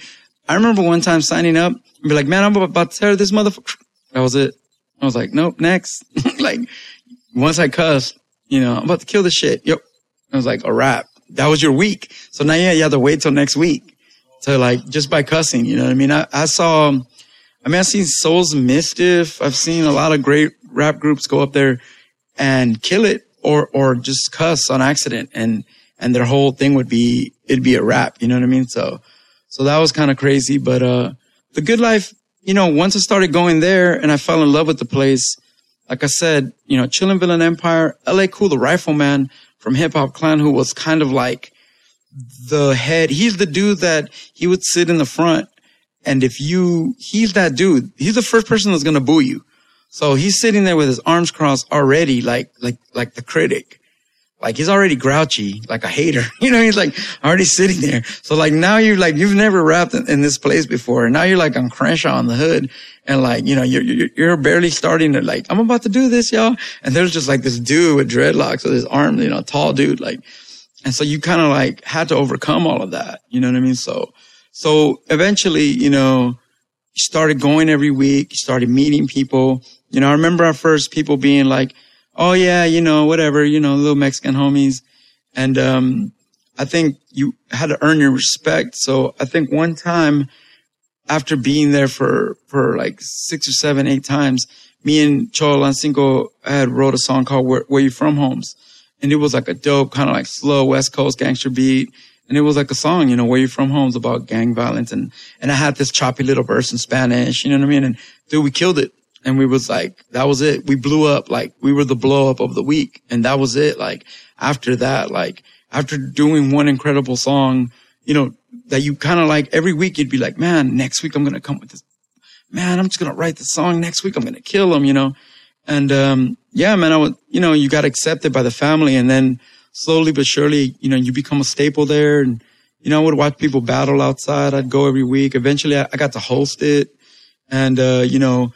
S3: I remember one time signing up and be like, man, I'm about to tear this motherfucker. That was it. I was like, nope, next. like once I cussed, you know, I'm about to kill this shit. Yep. I was like, a wrap. That was your week. So now yeah, you have to wait till next week to like, just by cussing, you know what I mean? I, I saw, I mean, I've seen Souls Mischief. I've seen a lot of great rap groups go up there and kill it or, or just cuss on accident. And, and their whole thing would be, it'd be a rap. You know what I mean? So, so that was kind of crazy. But, uh, the good life, you know, once I started going there and I fell in love with the place, like I said, you know, Chillin' Villain Empire, LA Cool, the rifleman from Hip Hop Clan, who was kind of like the head. He's the dude that he would sit in the front and if you, he's that dude. He's the first person that's going to boo you. So he's sitting there with his arms crossed already, like, like, like the critic. Like he's already grouchy, like a hater. You know, he's like already sitting there. So like now you're like, you've never rapped in, in this place before. And now you're like on Crenshaw on the hood. And like, you know, you're, you're, you're barely starting to like, I'm about to do this, y'all. And there's just like this dude with dreadlocks with his arm, you know, tall dude, like, and so you kind of like had to overcome all of that. You know what I mean? So, so eventually, you know, started going every week, started meeting people. You know, I remember our first people being like, Oh yeah, you know, whatever, you know, little Mexican homies. And, um, I think you had to earn your respect. So I think one time after being there for, for like six or seven, eight times, me and Xololanxinxo had wrote a song called Where, Where You From Homes. And it was like a dope, kind of like slow West Coast gangster beat. And it was like a song, you know, where you from home's about gang violence. And, and I had this choppy little verse in Spanish, you know what I mean? And dude, we killed it. And we was like, that was it. We blew up. Like we were the blow up of the week. And that was it. Like after that, like after doing one incredible song, you know, that you kind of like every week you'd be like, man, next week I'm going to come with this. Man, I'm just going to write the song next week. I'm going to kill them, you know? And, um, yeah, man, I would, you know, you got accepted by the family and then, slowly but surely, you know, you become a staple there. And, you know, I would watch people battle outside. I'd go every week. Eventually I, I got to host it. And, uh, you know,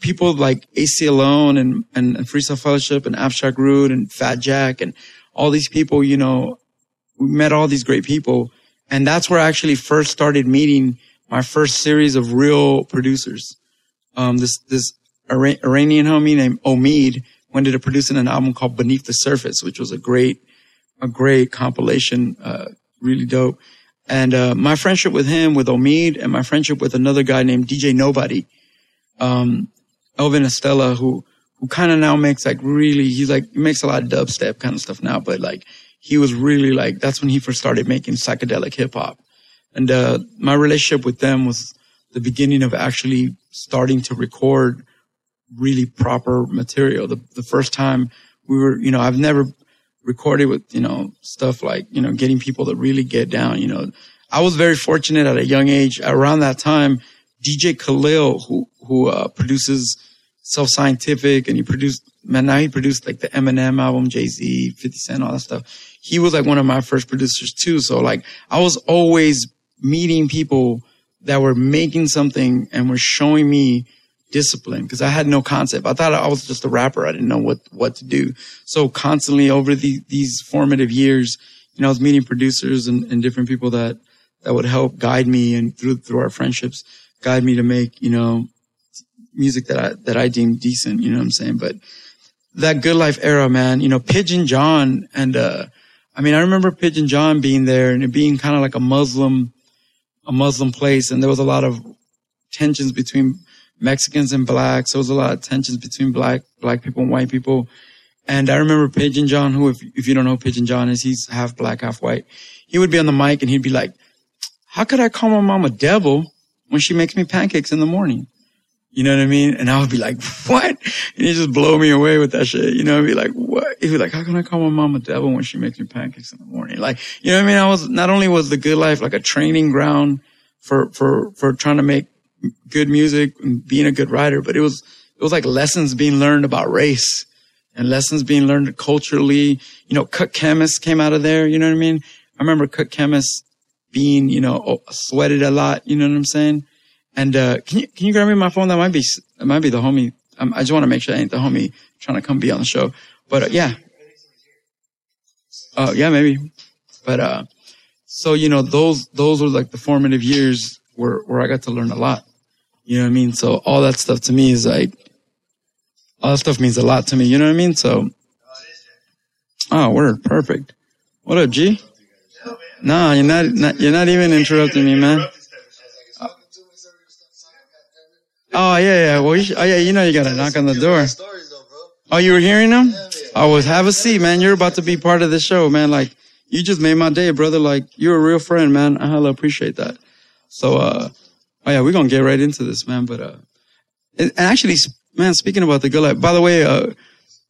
S3: people like Aceyalone and, and, and Freestyle Fellowship and Abstract Rude and Fat Jack and all these people, you know, we met all these great people. And that's where I actually first started meeting my first series of real producers. Um, this, this Iranian homie named Omid went to producing an album called Beneath the Surface, which was a great a great compilation, uh, really dope. And, uh, my friendship with him, with Omid and my friendship with another guy named DJ Nobody, um, Elvin Estella, who, who kind of now makes like really, he's like, he makes a lot of dubstep kind of stuff now, but like, he was really like, that's when he first started making psychedelic hip hop. And, uh, my relationship with them was the beginning of actually starting to record really proper material. The, the first time we were, you know, I've never recorded with, you know, stuff like, you know, getting people to really get down, you know. I was very fortunate at a young age. Around that time, DJ Khalil, who, who, uh, produces Self Scientific and he produced, man, now he produced like the Eminem album, Jay-Z, 50 Cent, all that stuff. He was like one of my first producers too. So like I was always meeting people that were making something and were showing me discipline because I had no concept. I thought I was just a rapper. I didn't know what, what to do. So constantly over the, these formative years, you know, I was meeting producers and, and different people that, that would help guide me and through, through our friendships, guide me to make, you know, music that I, that I deem decent, you know what I'm saying? But that good life era, man, you know, Pigeon John and, uh, I mean, I remember Pigeon John being there and it being kind of like a Muslim, a Muslim place. And there was a lot of tensions between Mexicans and blacks. There was a lot of tensions between black, black people and white people. And I remember Pigeon John, who, if, if you don't know Pigeon John is, he's half black, half white. He would be on the mic and he'd be like, how could I call my mom a devil when she makes me pancakes in the morning? You know what I mean? And I would be like, what? And he just blow me away with that shit. You know, I'd be like, what? He'd be like, how can I call my mom a devil when she makes me pancakes in the morning? Like, you know what I mean? I was, not only was the good life like a training ground for, for, for trying to make good music and being a good writer, but it was, it was like lessons being learned about race and lessons being learned culturally. You know, Cut Chemist came out of there. You know what I mean? I remember Cut Chemist being, you know, sweated a lot. You know what I'm saying? And uh, can you can you grab me my phone? That might be it might be the homie. Um, I just want to make sure I ain't the homie trying to come be on the show. But uh, yeah, uh, yeah, maybe. But uh, so you know those those were like the formative years where where I got to learn a lot. You know what I mean? So all that stuff to me is like all that stuff means a lot to me. You know what I mean? So oh, word, perfect. What up, G? Nah, you're not, not you're not even interrupting me, man. Oh yeah, yeah. Well, you, oh yeah, you know you gotta knock on the door. Oh, you were hearing them? I well, have a seat, man. You're about to be part of the show, man. Like you just made my day, brother. Like you're a real friend, man. I hella appreciate that. So, uh, oh yeah, we're gonna get right into this, man. But uh, and actually, man, speaking about the good life. By the way, uh,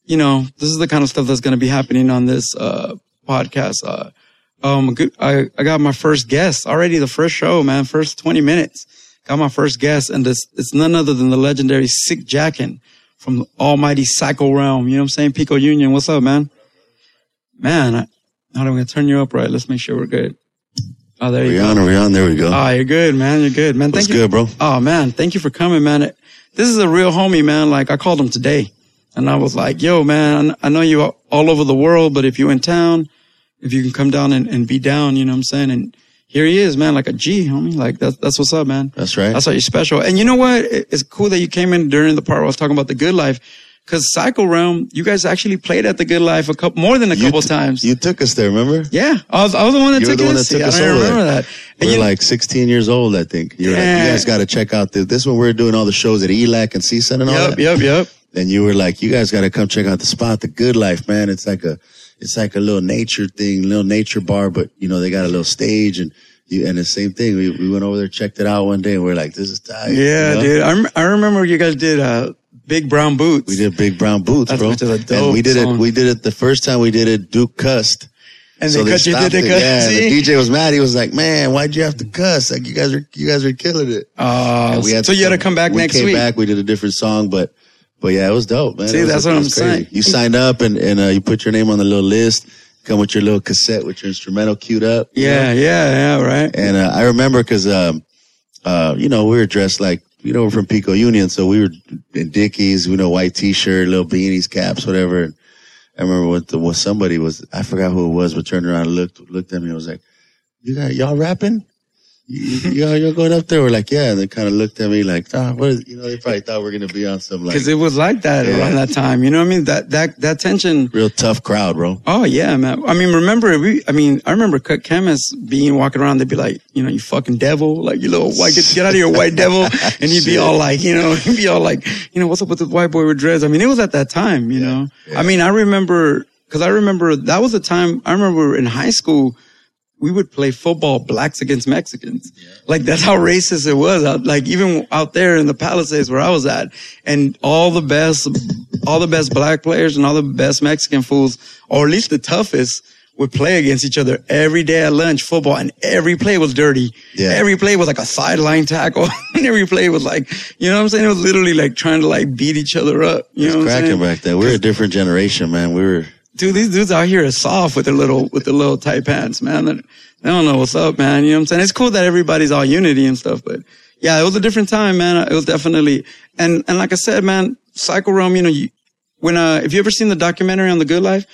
S3: you know, this is the kind of stuff that's gonna be happening on this uh podcast. Uh, um, good, I I got my first guest already. The first show, man. First twenty minutes got my first guest, and it's, it's none other than the legendary Sick Jacken from the almighty Psycho Realm. You know what I'm saying? Pico Union. What's up, man? Man, I, how gonna turn you up right? Let's make sure we're good. Oh, there
S4: we
S3: you
S4: on,
S3: go.
S4: are we on? There we go.
S3: Oh, you're good, man. You're good, man.
S4: What's
S3: Thank you.
S4: good, bro?
S3: Oh, man. Thank you for coming, man. This is a real homie, man. Like I called him today and I was like, yo, man, I know you all over the world, but if you're in town, if you can come down and, and be down, you know what I'm saying? And here he is, man, like a G, homie. Like that's that's what's up, man.
S4: That's right.
S3: That's why you're special. And you know what? It's cool that you came in during the part where I was talking about the good life. Cause Psycho Realm, you guys actually played at the Good Life a couple, more than a
S4: You
S3: couple
S4: t-
S3: times.
S4: You took us there, remember?
S3: yeah. I was, I was the one that
S4: You
S3: took
S4: the one that took
S3: I
S4: us
S3: don't
S4: over
S3: remember
S4: there.
S3: that.
S4: We
S3: And
S4: were
S3: you-
S4: like 16 years old, I think. You're like,
S3: Yeah.
S4: you guys got to check out this. This when we're doing all the shows at ELAC and CSUN and all
S3: Yep,
S4: that.
S3: Yep, yep, yep.
S4: And you were like, you guys got to come check out the spot, the Good Life, man. It's like a, it's like a little nature thing, little nature bar, but you know they got a little stage and you and the same thing. We we went over there, checked it out one day, and we are like, this is tight.
S3: Yeah,
S4: you know?
S3: dude. I, rem- I remember you guys did, uh, Big Brown Boots.
S4: We did Big Brown Boots,
S3: That's-
S4: bro.
S3: which is a
S4: and we did
S3: song.
S4: it. We did it the first time we did it. Duke cussed.
S3: And
S4: so
S3: they cut you, did they
S4: it.
S3: cut?
S4: Yeah, the DJ was mad. He was like, "Man, why'd you have to cuss? Like you guys are you guys are killing it." And we had
S3: so you had to come back
S4: we
S3: next
S4: came
S3: week.
S4: back. We did a different song, but but yeah, it was dope, man.
S3: See, that's what I'm
S4: crazy.
S3: saying.
S4: You signed up and and uh, you put your name on the little list. Come with your little cassette with your instrumental queued up.
S3: Yeah,
S4: know?
S3: yeah, yeah, right.
S4: And uh, I remember because, um, uh, you know, we were dressed like, you know, we're from Pico Union. So we were in Dickies, you know, white t-shirt, little beanies, caps, whatever. And I remember what the, what somebody was, I forgot who it was, but turned around and looked, looked at me and was like, you got, y'all rapping? You, y'all going up there? We're like, yeah. And they kind of looked at me like, ah, what is, you know, they probably thought we are going to be on some like
S3: Cause it was like that
S4: Yeah.
S3: around that time. You know what I mean? That, that, that tension.
S4: real tough crowd, bro.
S3: Oh yeah, man. I mean, remember we, I mean, I remember Cut Chemist being walking around. They'd be like, you know, you fucking devil, like you little white, get, get out of here, white devil. And he'd be all like, you know, he'd be all like, you know, what's up with this white boy with dreads? I mean, it was at that time, you know,
S4: yeah.
S3: I mean, I remember, cause I remember that was the time I remember in high school, we would play football blacks against Mexicans. Like that's how racist it was. Out, like even out there in the Palisades where I was at and all the best, all the best black players and all the best Mexican fools, or at least the toughest would play against each other every day at lunch football and every play was dirty.
S4: Yeah.
S3: Every play was like a sideline tackle. and every play was like, you know what I'm saying? It was literally like trying to like beat each other up. You know what I'm
S4: Cracking back then. We're a different generation, man. We were,
S3: dude, these dudes out here are soft with their little with their little tight pants, man. They they don't know what's up, man. You know what I'm saying? It's cool that everybody's all unity and stuff, but yeah, it was a different time, man. It was definitely and and like I said, man, Psycho Realm, you know, you, when uh if you ever seen the documentary on the Good Life,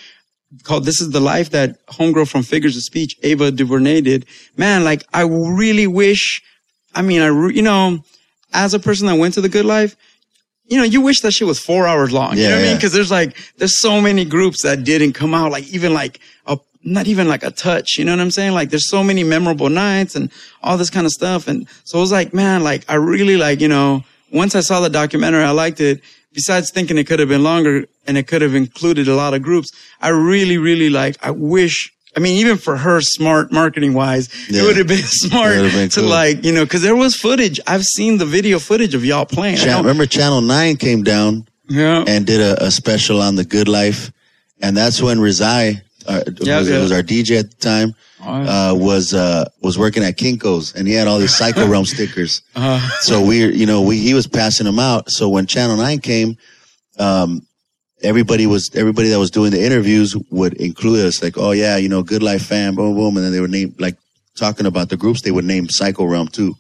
S3: called "This Is the Life" that homegirl from Figures of Speech, Ava DuVernay did. Man, like I really wish. I mean, I you know, as a person that went to the Good Life, you know, you wish that shit was four hours long. you know what I mean? Because there's like there's so many groups that didn't come out. Like even like a not even like a touch. You know what I'm saying? Like there's so many memorable nights and all this kind of stuff. And so it was like, man, like I really like you know. Once I saw the documentary, I liked it. Besides thinking it could have been longer and it could have included a lot of groups, I really, really like. I wish. I mean, even for her, smart marketing wise,
S4: Yeah.
S3: it would have been smart
S4: would've been
S3: to
S4: cool.
S3: like, you know, because there was footage. I've seen the video footage of y'all playing. I
S4: remember Channel Nine came down
S3: yeah.
S4: and did a, a special on the Good Life, and that's when Rizai, uh,
S3: Yeah,
S4: was,
S3: yeah.
S4: was our DJ at the time, uh, was uh, was working at Kinkos, and he had all these Psycho Realm stickers.
S3: Uh,
S4: So we, you know, we he was passing them out. So when Channel Nine came, um, everybody was everybody that was doing the interviews would include us, like, oh yeah, you know, Good Life fam, boom, boom, and then they would name like talking about the groups, they would name Psycho Realm too.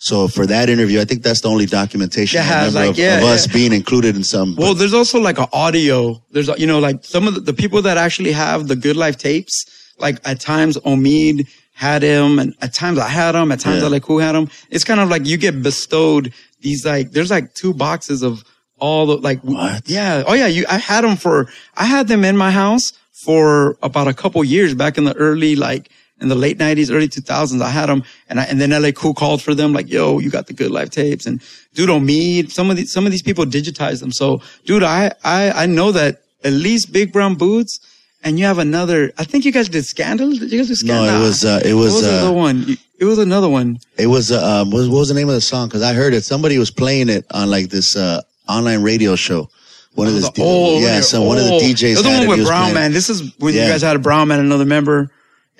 S4: So for that interview, I think that's the only documentation
S3: Yeah,
S4: I remember
S3: like,
S4: of,
S3: yeah,
S4: of us
S3: yeah.
S4: being included in some.
S3: well, there's also like an audio. There's, you know, like some of the, the people that actually have the Good Life tapes, like at times Omid had him and at times I had him, at times
S4: Yeah.
S3: I like who had him. It's kind of like you get bestowed these like, there's like two boxes of all the like,
S4: What?
S3: yeah. Oh yeah. You, I had them for, I had them in my house for about a couple years back in the early, like, in the late nineties, early 2000s, I had them and I, and then LA Cool called for them like, yo, you got the good life tapes and dude Omid, some of these, some of these people digitize them. So dude, I, I, I know that at least Big Brown Boots and you have another, I think you guys did Scandal. Did you guys do Scandal?
S4: no, it was uh, it was
S3: was the
S4: uh,
S3: one? It was another one.
S4: it was uh, um, what, what was the name of the song? Because I heard it. Somebody was playing it on like this uh, online radio show. One of the,
S3: The old-
S4: yeah, so one of the DJs.
S3: It was the one with Brown Man. This is when you guys had a Brown Man, another member.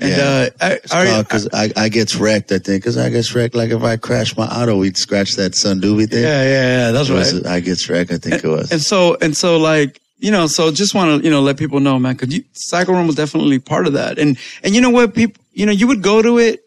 S3: And,
S4: Yeah.
S3: uh, I,
S4: It's
S3: I,
S4: because I, I gets wrecked. I think because I gets wrecked. Like if I crash my auto, we'd scratch that Sun Doobie thing.
S3: yeah, yeah, yeah, that's
S4: It
S3: right.
S4: was, I gets wrecked. I think it was.
S3: And so, and so like, you know, so just want to, you know, let people know, man, cause you, Psycho Realm was definitely part of that. And, and you know what, people, you know, you would go to it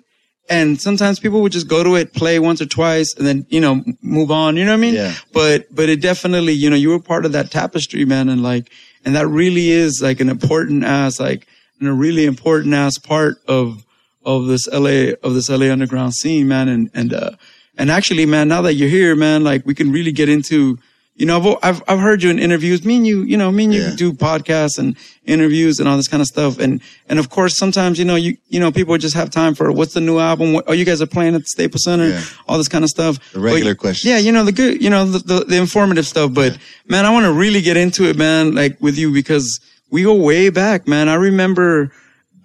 S3: and sometimes people would just go to it, play once or twice and then, you know, move on. You know what I mean?
S4: Yeah.
S3: But, but it definitely, you know, you were part of that tapestry, man. And like, and that really is like an important ass, like, and a really important ass part of, of this LA, of this LA underground scene, man. And, and, uh, and actually, man, now that you're here, man, like we can really get into, you know, I've, I've, I've heard you in interviews. Me and you, you know, me and you
S4: Yeah.
S3: do podcasts and interviews and all this kind of stuff. And, and of course, sometimes, you know, you, you know, people just have time for what's the new album? What, oh, you guys are playing at the Staples Center,
S4: Yeah.
S3: all this kind of stuff.
S4: The regular
S3: But-
S4: questions.
S3: Yeah. You know, the good, you know, the, the, the informative stuff. But man, I want to really get into it, man, like with you because we go way back, man. I remember,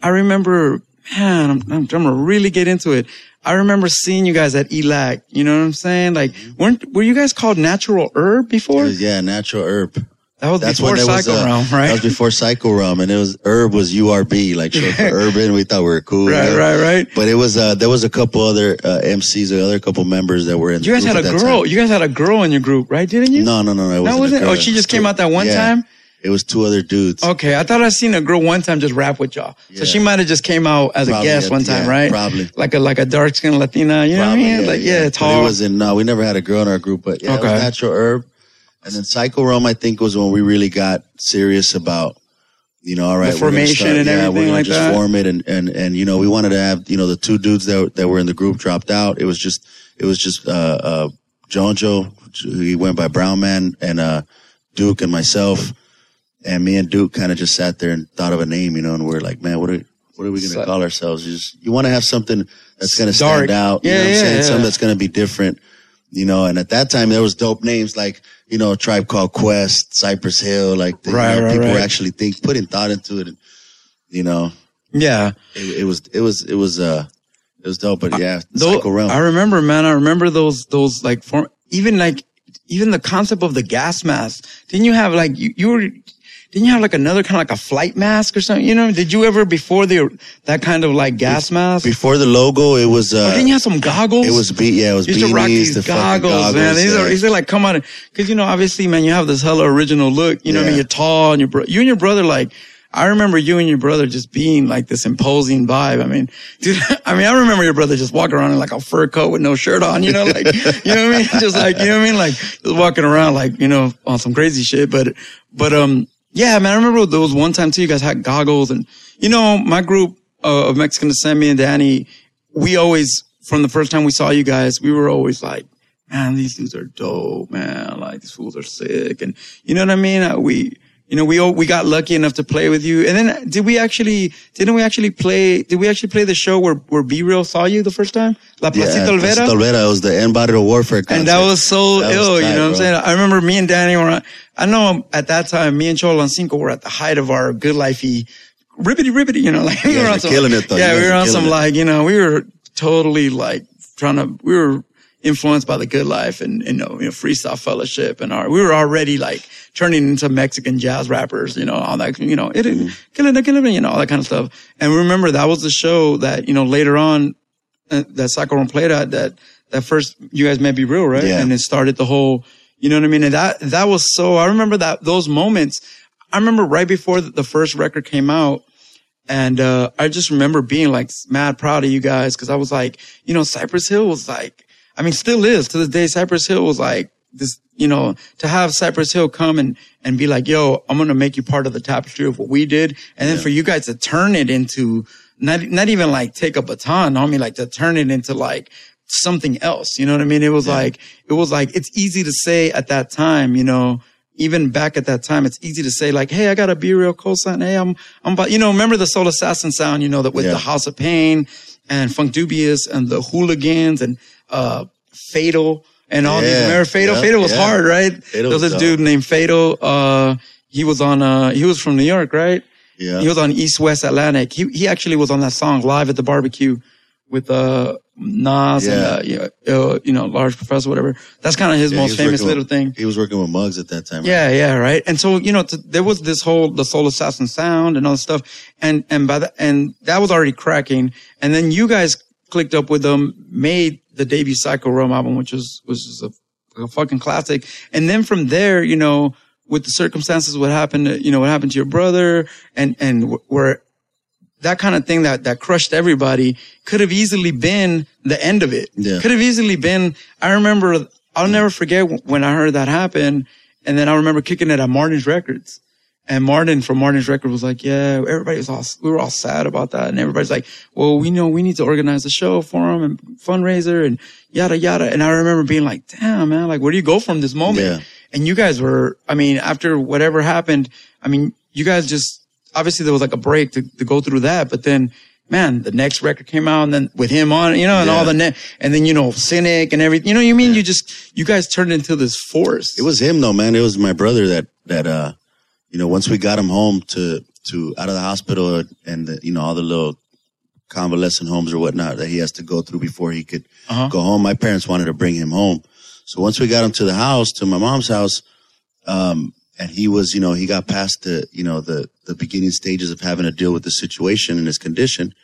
S3: I remember, man, I'm, I'm, I'm gonna really get into it. I remember seeing you guys at ELAC. You know what I'm saying? Like, weren't, were you guys called Natural Herb before?
S4: was, yeah, natural herb.
S3: That was
S4: That's
S3: before
S4: there was uh,
S3: Realm,
S4: That was before Psycho Realm, and it was herb was URB, like short for urban. We thought we were cool,
S3: Right,
S4: know?
S3: right, right.
S4: But it was uh, there was a couple other uh, MCs, or other couple members that were in.
S3: You guys had a girl.
S4: time.
S3: You guys had a girl in your group, right? Didn't you?
S4: No, no, no, no. It wasn't. a
S3: wasn't- oh, she just came out that one
S4: yeah.
S3: time?
S4: It was two other dudes.
S3: Okay, I thought I seen a girl one time just rap with y'all. So she might have just came out as
S4: Probably,
S3: a guest
S4: yeah,
S3: one time,
S4: yeah,
S3: right?
S4: probably.
S3: Like a like a dark skinned Latina. You know
S4: Probably,
S3: what I mean? like yeah,
S4: But
S3: tall.
S4: It wasn't. No, we never had a girl in our group, but yeah, it was natural herb. And then Psycho Realm, I think, was when we really got serious about, you know, all right, we're
S3: formation
S4: start-
S3: and
S4: yeah,
S3: everything
S4: we're gonna
S3: like
S4: just
S3: that?
S4: form it, and and and you know, we wanted to have, you know, the two dudes that that were in the group dropped out. It was just, it was just uh uh Jonjo, he went by Brown Man, and uh Duke and myself, and me and Duke kind of just sat there and thought of a name, you know, and we're like, man, what are what are we gonna call ourselves? You just you want to have something that's gonna stand out, you
S3: Yeah,
S4: know what I'm
S3: yeah,
S4: saying?
S3: yeah.
S4: Something that's gonna be different you know, and at that time there was dope names like, you know, a tribe called Quest, Cypress Hill, like the, you
S3: Right,
S4: know,
S3: right,
S4: people were
S3: right.
S4: actually think putting thought into it and you know,
S3: yeah.
S4: it, it was it was it was uh it was dope, but yeah,
S3: Though. I remember, man. I remember those those like form. Even like even the concept of the gas mask. Didn't you have like you, you were? Didn't you have like another kind of like a flight mask or something? You know? Did you ever before the that kind of like gas mask?
S4: Before the logo, it was uh
S3: Or didn't you have some goggles?
S4: it was be yeah, it was
S3: You used to rock
S4: beanies,
S3: these
S4: the fucking
S3: goggles, man. These
S4: yeah.
S3: are these are like come on, because you know obviously, man, you have this hella original look. You know, what I mean, you're tall and your bro- you and your brother like. I remember you and your brother just being like this imposing vibe. I mean, dude, I mean, I remember your brother just walking around in like a fur coat with no shirt on, you know, like, you know what I mean? Just like, you know what I mean? Like just walking around like, you know, on some crazy shit. But, but, um, Yeah, man. I remember there was one time too. You guys had goggles, and you know, my group uh, of Mexican descent, me and Danny, we always, from the first time we saw you guys, we were always like, man, these dudes are dope, man. Like these fools are sick, and you know what I mean. Uh, we, you know, we all, we got lucky enough to play with you, and then did we actually? Didn't we actually play? Did we actually play the show where where B-Real saw you the first time? La Placita Olvera.
S4: Placita Olvera was the Embodied Warfare concert.
S3: And that was so
S4: That was
S3: ill,
S4: tight,
S3: you know what I'm saying? I remember me and Danny were, on- I know at that time, me and Cholo and Cinco were at the height of our good lifey, ribbity ribbity, you know, like we were on some,
S4: killing it, though.
S3: Yeah, we were
S4: were
S3: on some
S4: it.
S3: like, you know, we were totally like trying to, we were influenced by the good life and, you know, you know, freestyle fellowship and our, we were already like turning into Mexican jazz rappers, you know, all that, you know, it,
S4: Mm-hmm.
S3: killing it, killing you know, all that kind of stuff. And remember that was the show that, you know, later on, uh, that Psycho Realm played at that that first you guys may be real, right?
S4: Yeah.
S3: And it started the whole, you know what I mean? And that that was so I remember that those moments. I remember right before the, the first record came out, and uh I just remember being like mad proud of you guys because I was like, you know, Cypress Hill was like, I mean, still is to this day. Cypress Hill was like this, you know, to have Cypress Hill come and and be like, yo, I'm gonna make you part of the tapestry of what we did, and then for you guys to turn it into not not even like take a baton on me, like to turn it into like something else. You know what I mean? It was like it was like it's easy to say at that time, you know. Even back at that time, it's easy to say like, "Hey, I got a B-Real cosign. Hey, I'm, I'm, about, you know, remember the Soul Assassin sound, you know, that with
S4: Yeah.
S3: the House of Pain and Funkdoobiest and the Hooligans and uh Fatal and all these.
S4: Yeah.
S3: Remember Fatal?
S4: Yeah.
S3: Fatal was
S4: Yeah.
S3: hard, right?
S4: Fatal
S3: there was
S4: was
S3: this dude named Fatal. Uh, he was on. Uh, he was from New York, right?
S4: Yeah.
S3: He was on East West Atlantic. He he actually was on that song live at the barbecue with uh Nas
S4: Yeah.
S3: and uh, you, know, uh, you know Large Professor, whatever. That's kind of his
S4: Yeah,
S3: most famous little
S4: with-
S3: thing.
S4: He was working with Muggs at that time. right?
S3: Yeah, yeah, right. And so you know, t- there was this whole the Soul Assassin sound and all this stuff, and and by the and that was already cracking. And then you guys clicked up with them, made the debut Psycho Realm album, which was was just a, a fucking classic. And then from there, you know, with the circumstances, what happened, to, you know, what happened to your brother, and and where that kind of thing that that crushed everybody could have easily been the end of it.
S4: Yeah.
S3: Could have easily been. I remember. I'll never forget when I heard that happen, and then I remember kicking it at Martin's Records. And Martin from Martin's Record was like, yeah, everybody was all, we were all sad about that. And everybody's like, well, we know we need to organize a show for him and fundraiser and yada, yada. And I remember being like, damn, man, like, where do you go from this moment?
S4: Yeah.
S3: And you guys were, I mean, after whatever happened, I mean, you guys just, obviously there was like a break to, to go through that, but then, man, the next record came out and then with him on, you know, and
S4: Yeah.
S3: all the net, and then, you know, Cynic and everything, you know what you mean? You just, you guys turned into this force.
S4: It was him though, man. It was my brother that, that, uh, you know, once we got him home to, to out of the hospital and the, you know, all the little convalescent homes or whatnot that he has to go through before he could
S3: Uh-huh.
S4: go home. My parents wanted to bring him home. So once we got him to the house, to my mom's house, um, and he was, you know, he got past the, you know, the, the beginning stages of having to deal with the situation and his condition.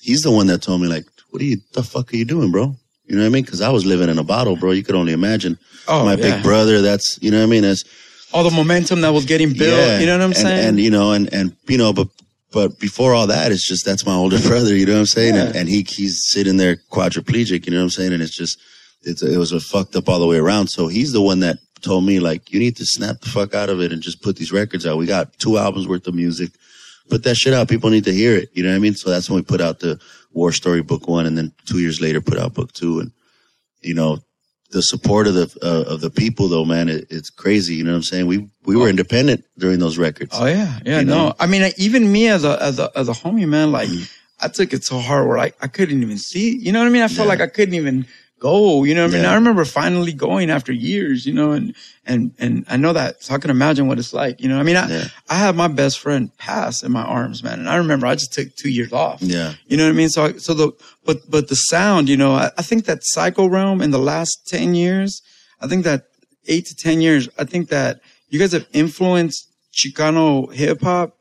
S4: He's the one that told me like, what are you, the fuck are you doing, bro? You know what I mean? Cause I was living in a bottle, bro. You could only imagine.
S3: Oh,
S4: my
S3: yeah.
S4: big brother, that's, you know what I mean? That's,
S3: all the momentum that was getting built. Yeah, You know what I'm
S4: and,
S3: saying?
S4: And you know, and and you know, but but before all that, it's just that's my older brother. You know what I'm saying?
S3: Yeah.
S4: And, and he he's sitting there quadriplegic. You know what I'm saying? And it's just it's it was a fucked up all the way around. So he's the one that told me like, you need to snap the fuck out of it and just put these records out. We got two albums worth of music. Put that shit out. People need to hear it. You know what I mean? So that's when we put out the War Story Book One, and then two years later put out Book Two. And you know, the support of the uh, of the people though, man, it, it's crazy. You know what I'm saying? We we were independent during those records.
S3: Oh yeah, yeah.
S4: You
S3: no,
S4: know?
S3: I mean, even me as a as a as a homie, man, like I took it so hard where I I couldn't even see. You know what I mean? I felt
S4: Yeah.
S3: like I couldn't even go. You know what I mean?
S4: Yeah.
S3: I remember finally going after years. You know, and and and I know that, so I can imagine what it's like. You know, I mean, I
S4: Yeah.
S3: I had my best friend pass in my arms, man, and I remember I just took two years off.
S4: Yeah.
S3: You know what I mean? So, I- so the, but, but the sound, you know, I, I think that Psycho Realm in the last 10 years, I think that eight to 10 years, I think that you guys have influenced Chicano hip hop.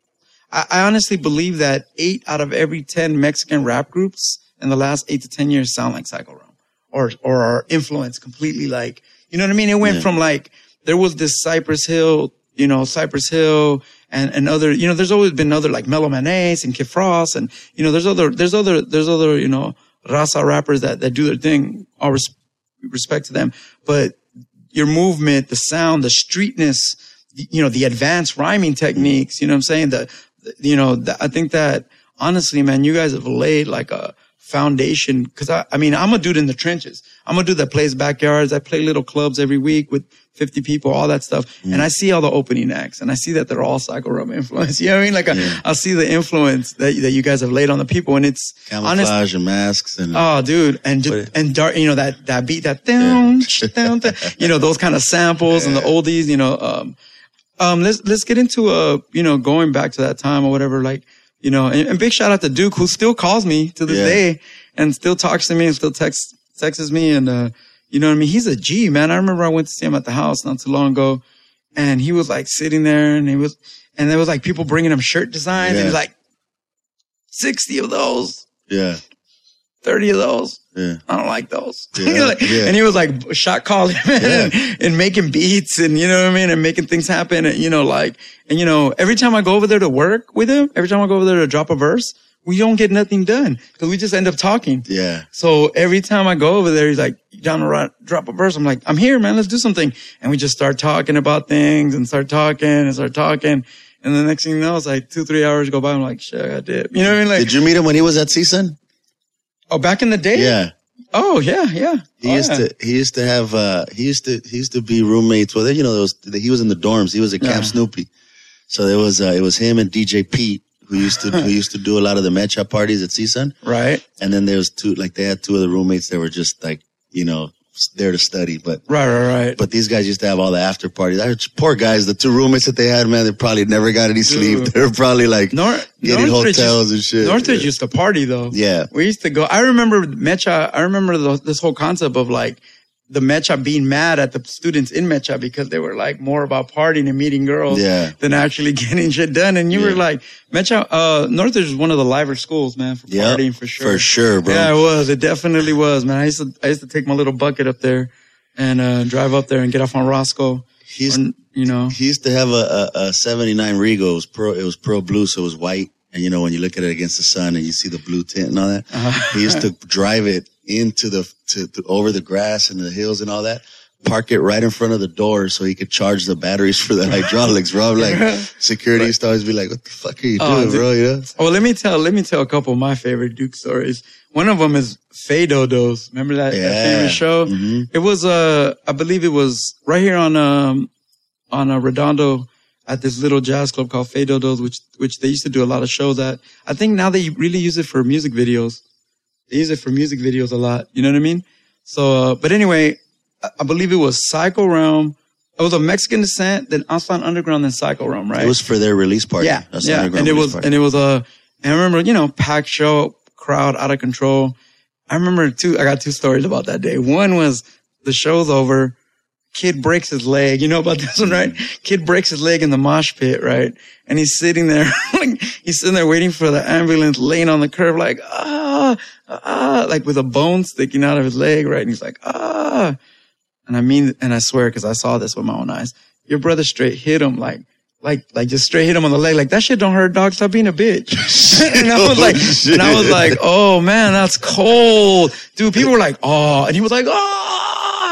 S3: I, I honestly believe that eight out of every 10 Mexican rap groups in the last eight to 10 years sound like Psycho Realm or, or are influenced completely like, you know what I mean? It went
S4: Yeah.
S3: from like, there was this Cypress Hill, you know, Cypress Hill and, and other, you know, there's always been other like Mellow Man and Kid Frost and, you know, there's other, there's other, there's other, you know, Rasa rappers that, that do their thing. All res- respect to them. But your movement, the sound, the streetness, you know, the advanced rhyming techniques, you know what I'm saying? The, the- you know, the, I think that honestly, man, you guys have laid like a foundation. Cause I, I mean, I'm a dude in the trenches. I'm a dude that plays backyards. I play little clubs every week with 50 people, all that stuff. And I see all the opening acts and I see that they're all Psycho Realm influence. You know what I mean? Like I, I see the influence that, that you guys have laid on the people and it's honest,
S4: Camouflage and masks and
S3: Oh, dude, and just, and dark, you know that that beat that down, down, down, you know those kind of samples and the oldies, you know. Um, um, let's let's get into uh, you know, going back to that time or whatever. Like, you know, and, and big shout out to Duke who still calls me to this
S4: Yeah.
S3: day and still talks to me and still texts texts me and uh, you know what I mean. He's a G man. I remember I went to see him at the house not too long ago, and he was like sitting there and he was, and there was like people bringing him shirt designs and
S4: Yeah.
S3: he's like, sixty of those,
S4: yeah,
S3: thirty of those.
S4: Yeah.
S3: I don't like those.
S4: Yeah,
S3: like-
S4: yeah.
S3: And he was like shot calling and, and making beats and you know what I mean and making things happen. And you know, like, and you know, every time I go over there to work with him, every time I go over there to drop a verse, we don't get nothing done because we just end up talking.
S4: Yeah.
S3: So every time I go over there, he's like, "You down to drop a verse?" I'm like, "I'm here, man. Let's do something." And we just start talking about things and start talking and start talking. And the next thing you know, it's like two, three hours go by. I'm like, "Shit, I did." You know what I mean? Like,
S4: Did you meet him when he was at CSUN?
S3: Oh, back in the day.
S4: Yeah.
S3: Oh, yeah, yeah.
S4: He
S3: Oh,
S4: used
S3: yeah.
S4: to he used to have uh he used to he used to be roommates with you know those he was in the dorms he was at Camp
S3: Yeah.
S4: Snoopy so there was uh, it was him and DJ Pete who used to who used to do a lot of the matchup parties at CSUN
S3: Right.
S4: and then there was two like they had two of the roommates that were just like you know there to study but
S3: Right, right, right.
S4: but these guys used to have all the after parties. I heard, poor guys, the two roommates that they had, man, they probably never got any sleep.
S3: Dude.
S4: They were probably like
S3: Nor-
S4: getting
S3: Northridge
S4: hotels and shit.
S3: Northridge
S4: yeah.
S3: used to party though.
S4: Yeah.
S3: We used to go. I remember Mecha. I remember the, this whole concept of like the Mecha being mad at the students in Mecha because they were like more about partying and meeting girls
S4: Yeah.
S3: than actually getting shit done. And you were like, Mecha, uh, Northridge is one of the liver schools, man, for
S4: Yeah,
S3: partying for sure.
S4: For sure, bro.
S3: Yeah, it was. It definitely was, man. I used to, I used to take my little bucket up there and, uh, drive up there and get off on Roscoe.
S4: He's,
S3: And, you know,
S4: he used to have a, a, a 79 Rego. It was pro, it was pro blue, so it was white. And you know, when you look at it against the sun and you see the blue tint and all that,
S3: Uh-huh.
S4: he used to drive it into the, to, to, over the grass and the hills and all that. Park it right in front of the door so he could charge the batteries for the hydraulics, bro. I'm like, security used to always be like, what the fuck are you
S3: Oh,
S4: doing,
S3: dude.
S4: bro? You know?
S3: Oh, let me tell let me tell a couple of my favorite Duke stories. One of them is Fais Do-Do's. Remember that, that
S4: Yeah.
S3: famous show?
S4: Mhm.
S3: It was uh I believe it was right here on um on a Redondo at this little jazz club called Fais Do-Do's, which which they used to do a lot of shows at. I think now they really use it for music videos. They use it for music videos a lot. You know what I mean? So, uh, but anyway, I, I believe it was Psycho Realm. It was a Mexican descent, then Aztlan Underground, then Psycho Realm, right?
S4: It was for their release party.
S3: Yeah,
S4: That's
S3: yeah, and it was
S4: party.
S3: and it was a. and I remember, you know, packed show, crowd out of control. I remember two. I got two stories about that day. One was the show's over. Kid breaks his leg. You know about this one, right? Kid breaks his leg in the mosh pit, right? And he's sitting there, like, he's sitting there waiting for the ambulance, laying on the curb, like ah, ah, like with a bone sticking out of his leg, right? And he's like ah, and I mean, and I swear, because I saw this with my own eyes. Your brother straight hit him like, like, like just straight hit him on the leg. Like that shit don't hurt, dog. Stop being a bitch. and I was like,
S4: Oh,
S3: and I was like, oh man, that's cold, dude. People were like, oh, and he was like, oh,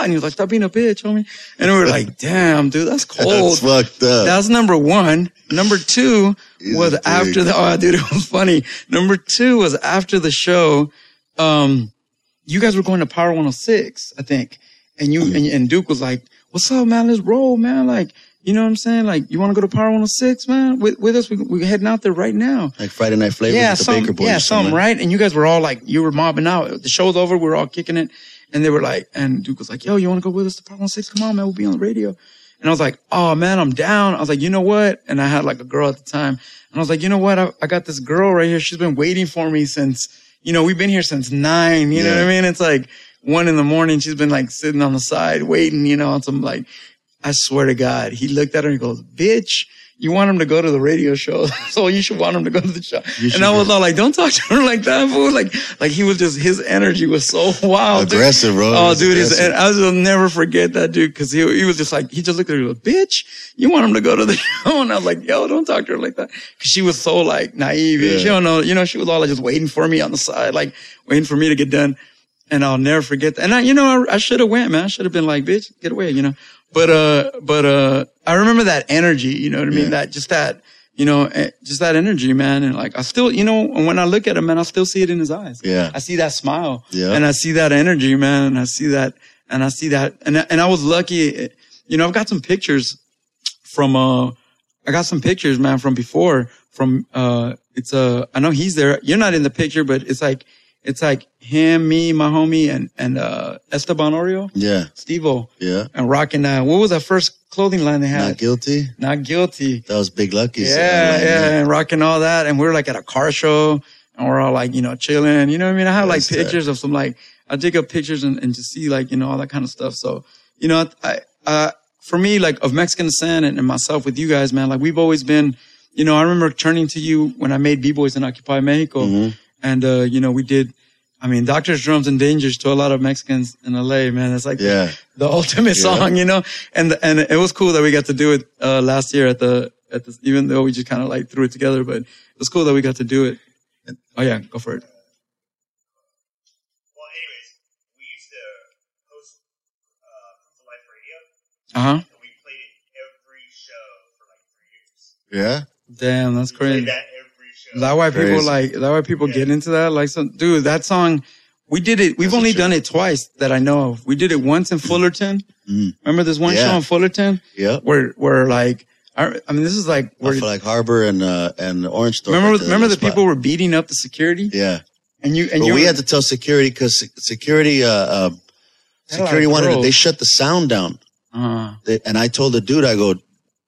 S3: and he was like, stop being a bitch, homie. And we were like, damn, dude, that's cold.
S4: That's fucked up.
S3: That's number one. Number two
S4: He's
S3: was after the, oh, dude, it was funny. Number two was after the show. Um, you guys were going to Power 106, I think. And you, and, and Duke was like, what's up, man? Let's roll, man. Like, you know what I'm saying? Like, you want to go to Power 106, man? With, with us? We, we're heading out there right now.
S4: like Friday Night Flavors
S3: Yeah,
S4: the
S3: some,
S4: Baker Boys.
S3: yeah, some,
S4: something.
S3: right? And you guys were all like, you were mobbing out. The show's over. We were all kicking it. And they were like, and Duke was like, yo, you want to go with us to Power 106? Come on, man. We'll be on the radio. And I was like, oh man, I'm down. I was like, you know what? And I had like a girl at the time. And I was like, you know what? I, I got this girl right here. She's been waiting for me since, you know, we've been here since nine. You know what I mean? It's like one in the morning. She's been like sitting on the side waiting, you know, on some like, I swear to God, he looked at her and he goes, bitch, you want him to go to the radio show. so you should want him to go to the show. And I was all like, don't talk to her like that, fool. Like, like he was just, his energy was so wild. dude.
S4: Aggressive, bro.
S3: Oh,
S4: It's
S3: dude, his, and I will never forget that dude because he, he was just like, he just looked at her like, bitch, you want him to go to the show? And I was like, yo, don't talk to her like that. Cause she was so like naive.
S4: Yeah.
S3: She don't know, you know, she was all like just waiting for me on the side, like waiting for me to get done. and I'll never forget that. And I, you know, I, I should have went, man. I should have been like, bitch, get away, you know. But uh, but uh, I remember that energy. You know what I mean?
S4: Yeah.
S3: That just that, you know, eh, just that energy, man. And like, I still, you know, when I look at him, man, I still see it in his eyes.
S4: Yeah.
S3: I see that smile.
S4: Yeah.
S3: And I see that energy, man. And I see that, and I see that, and and I was lucky. eh, You know, I've got some pictures from uh, I got some pictures, man, from before. From uh, it's uh, I know he's there. You're not in the picture, but it's like it's like him, me, my homie, and and uh, Esteban Oreo,
S4: Yeah.
S3: Steve-O,
S4: Yeah.
S3: and rocking that. What was that first clothing line they had?
S4: Not guilty.
S3: Not guilty.
S4: That was Big Lucky's.
S3: Yeah,
S4: line,
S3: yeah, and rocking all that. And we are like at a car show and we're all like, you know, chilling. You know what I mean? I have like
S4: uh,
S3: pictures of some like, I dig up pictures and, and just see like, you know, all that kind of stuff. So, you know, I, uh, for me, like of Mexican Descent and, and myself with you guys, man, like we've always been, you know, I remember turning to you when I made B-Boys in Occupy Mexico.
S4: Mm-hmm.
S3: And, uh, you know, we did, I mean, Doctors, Drums, and Dangers to a lot of Mexicans in LA, man. It's like
S4: Yeah.
S3: the ultimate
S4: Yeah.
S3: song, you know? And, and it was cool that we got to do it, uh, last year at the, at the, even though we just kind of like threw it together, but it was cool that we got to do it. Oh yeah, go for it.
S5: Well, anyways, we used to host uh, Life Radio,
S3: Uh huh.
S5: and we played it every show for like three years.
S4: Yeah.
S3: Damn, that's
S5: We
S3: crazy.
S5: That.
S3: Why people
S4: Crazy.
S3: like, that why people get into that? Like some, dude, that song, we did it, we've
S4: That's
S3: only done it twice that I know of. We did it once in Fullerton.
S4: Mm.
S3: Remember this one
S4: Yeah.
S3: show in Fullerton
S4: Yep.
S3: where, where like, I, I mean, this is like, where,
S4: like Harbor and uh and Orange Store.
S3: remember, remember the
S4: spot.
S3: people were beating up the security
S4: Yeah.
S3: and you, and you
S4: we had to tell security because security uh, uh
S3: Had a lot
S4: security wanted to, they shut the sound down.
S3: uh,
S4: They, and I told the dude, I go,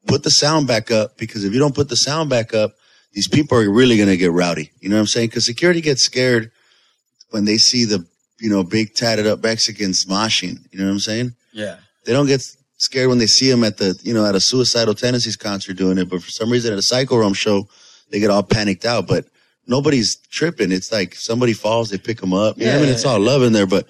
S4: put the sound back up because if you don't put the sound back up, these people are really going to get rowdy. You know what I'm saying? Because security gets scared when they see the, you know, big tatted up Mexicans moshing. You know what I'm saying?
S3: yeah.
S4: They don't get scared when they see them at the, you know, at a suicidal tendencies concert doing it. But for some reason at a Psycho Realm show, they get all panicked out. But nobody's tripping. It's like somebody falls, they pick them up. You know what I mean? It's all love in there, but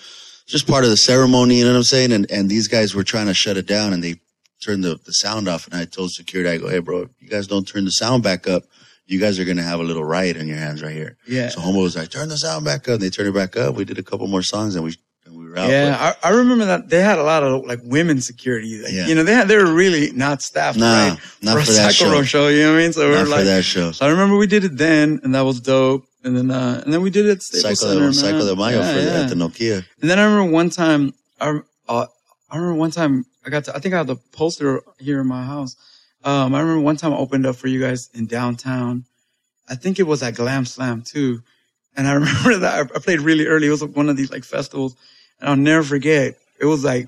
S4: just part of the ceremony. You know what I'm saying? And, and these guys were trying to shut it down and they turned the, the sound off. And I told security, I go, Hey, bro, you guys don't turn the sound back up, you guys are going to have a little riot on your hands right here.
S3: Yeah.
S4: So Homo was like, turn the sound back up. And they turned it back up. We did a couple more songs and we, and we were out.
S3: Yeah, I, I remember that they had a lot of like women security. Like,
S4: Yeah.
S3: You know, they had they were really not staffed
S4: Nah,
S3: right
S4: not
S3: for a
S4: for that show.
S3: Show. You know what I mean? So we
S4: Not
S3: were
S4: for
S3: like,
S4: that show.
S3: so I remember we did it then, and that was dope. And then uh, and then we did it at Staples
S4: Psycho,
S3: Center,
S4: de Mayo
S3: Yeah,
S4: for the,
S3: yeah.
S4: at the Nokia.
S3: And then I remember one time, I uh, I remember one time I got to, I think I have the poster here in my house. Um, I remember one time I opened up for you guys in downtown. I think it was at Glam Slam too. And I remember that I, played really early. It was one of these like festivals and I'll never forget. It was like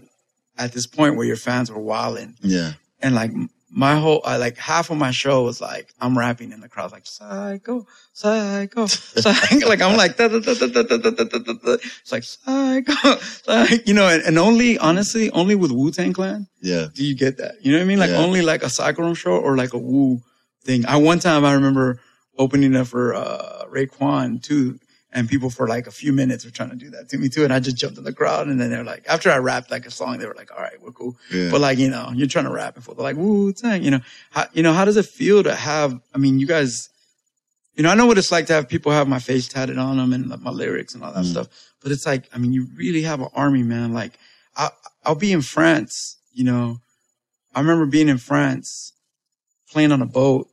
S3: at this point where your fans were wilding
S4: Yeah.
S3: and like my whole, I like half of my show was like, I'm rapping in the crowd, like psycho, psycho, psycho. like I'm like, da, da, da, da, da, da, da, da, da, da, da. it's like psycho, like, you know, and, and only, honestly, only with Wu Tang Clan
S4: Yeah.
S3: do you get that. You know what I mean? Like
S4: Yeah.
S3: only like a Psycho Realm show or like a Wu thing. I, one time I remember opening up for, uh, Raekwon too. And people for like a few minutes were trying to do that to me too. And I just jumped in the crowd. And then they're like, after I rapped like a song, they were like, all right, we're cool.
S4: Yeah.
S3: But like, you know, you're trying to rap and for they're like, Wu Tang, you know, how, you know, how does it feel to have, I mean, you guys, you know, I know what it's like to have people have my face tatted on them and like, my lyrics and all that
S4: Mm.
S3: stuff. But it's like, I mean, you really have an army, man. Like I, I'll be in France, you know, I remember being in France playing on a boat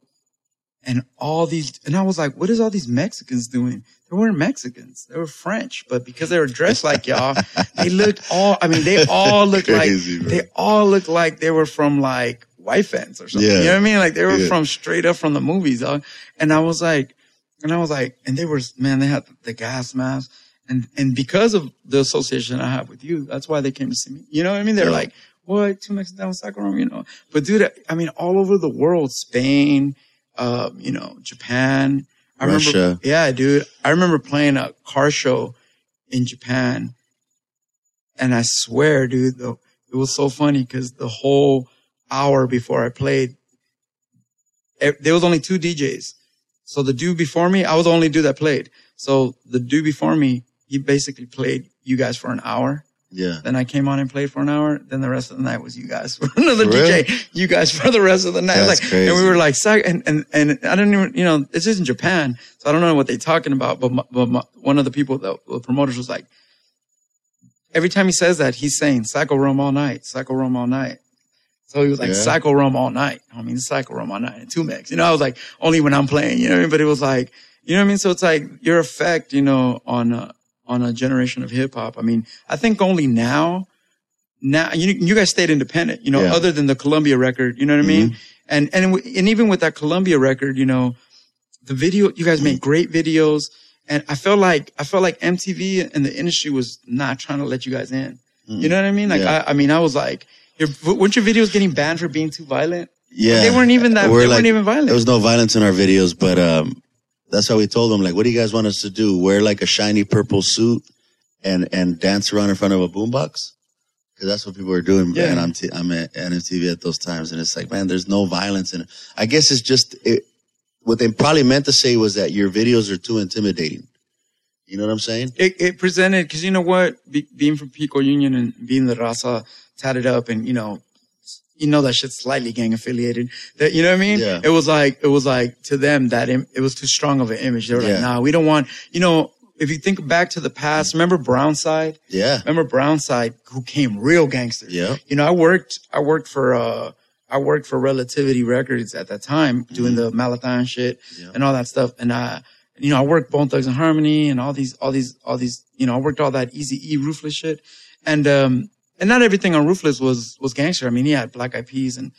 S3: and all these, and I was like, what is all these Mexicans doing? They weren't Mexicans. They were French, but because they were dressed like y'all, they looked all, I mean, they all looked
S4: Crazy,
S3: like,
S4: bro.
S3: they all looked like they were from like White fans or something.
S4: Yeah.
S3: You know what I mean? Like they were
S4: Yeah.
S3: from straight up from the movies. dog. And I was like, and I was like, and they were, man, they had the gas mask. And, and because of the association I have with you, that's why they came to see me. You know what I mean? They're
S4: Yeah.
S3: like, what? Two Mexicans down in Sacramento, you know? But dude, I mean, all over the world, Spain, um, you know, Japan. I
S4: Russia.
S3: remember, yeah, dude. I remember playing a car show in Japan. And I swear, dude, though, it was so funny because the whole hour before I played, eh, there was only two DJs. So the dude before me, I was the only dude that played. So the dude before me, he basically played you guys for an hour.
S4: Yeah.
S3: Then I came on and played for an hour. Then the rest of the night was you guys for another DJ. You guys for the rest of the night.
S4: That's
S3: like,
S4: crazy.
S3: and we were like, and, and, and I don't even, you know, just in Japan. So I don't know what they're talking about. But, my, but my, one of the people, the, the promoters was like, every time he says that, he's saying Psycho Realm all night, Psycho Realm all night. So he was like
S4: Yeah.
S3: Psycho Realm all night. I mean, Psycho Realm all night and 2Mex. You know, I was like only when I'm playing. You know what I mean? But it was like, you know what I mean? So it's like your effect, you know, on a on a generation of hip hop. I mean, I think only now, now you you guys stayed independent. You know,
S4: Yeah.
S3: other than the Columbia record. You know what I mean? And and and even with that Columbia record, you know, the video you guys made great videos. And I felt like I felt like MTV and the industry was not trying to let you guys in. You know what I mean? Like
S4: Yeah.
S3: I, I mean, I was like, your, weren't your videos getting banned for being too violent?
S4: Yeah,
S3: They weren't even that-
S4: We're
S3: they weren't even violent.
S4: There was no violence in our videos, but um, that's how we told them. Like, what do you guys want us to do? Wear like a shiny purple suit and and dance around in front of a boombox? Because that's what people were doing.
S3: Yeah.
S4: And I'm t- I'm at NMTV at those times, and it's like, man, there's no violence in it. I guess it's just it, what they probably meant to say was that your videos are too intimidating. You know what I'm saying?
S3: It, it presented because you know what, Be, being from Pico Union and being the Raza tatted up, and you know, you know that shit's slightly gang affiliated. That you know what I mean?
S4: Yeah.
S3: It was like it was like to them that Im- it was too strong of an image. They were
S4: Yeah.
S3: like, nah, we don't want. You know, if you think back to the past, remember Brownside?
S4: Yeah.
S3: Remember Brownside, who came real gangster.
S4: Yeah.
S3: You know, I worked, I worked for, uh, I worked for Relativity Records at that time, doing the Malathon shit
S4: Yeah.
S3: and all that stuff. And I, you know, I worked Bone Thugs-n-Harmony and all these, all these, all these, you know, I worked all that Easy E Ruthless shit. And, um, and not everything on Ruthless was, was gangster. I mean, he had Black Eyed Peas and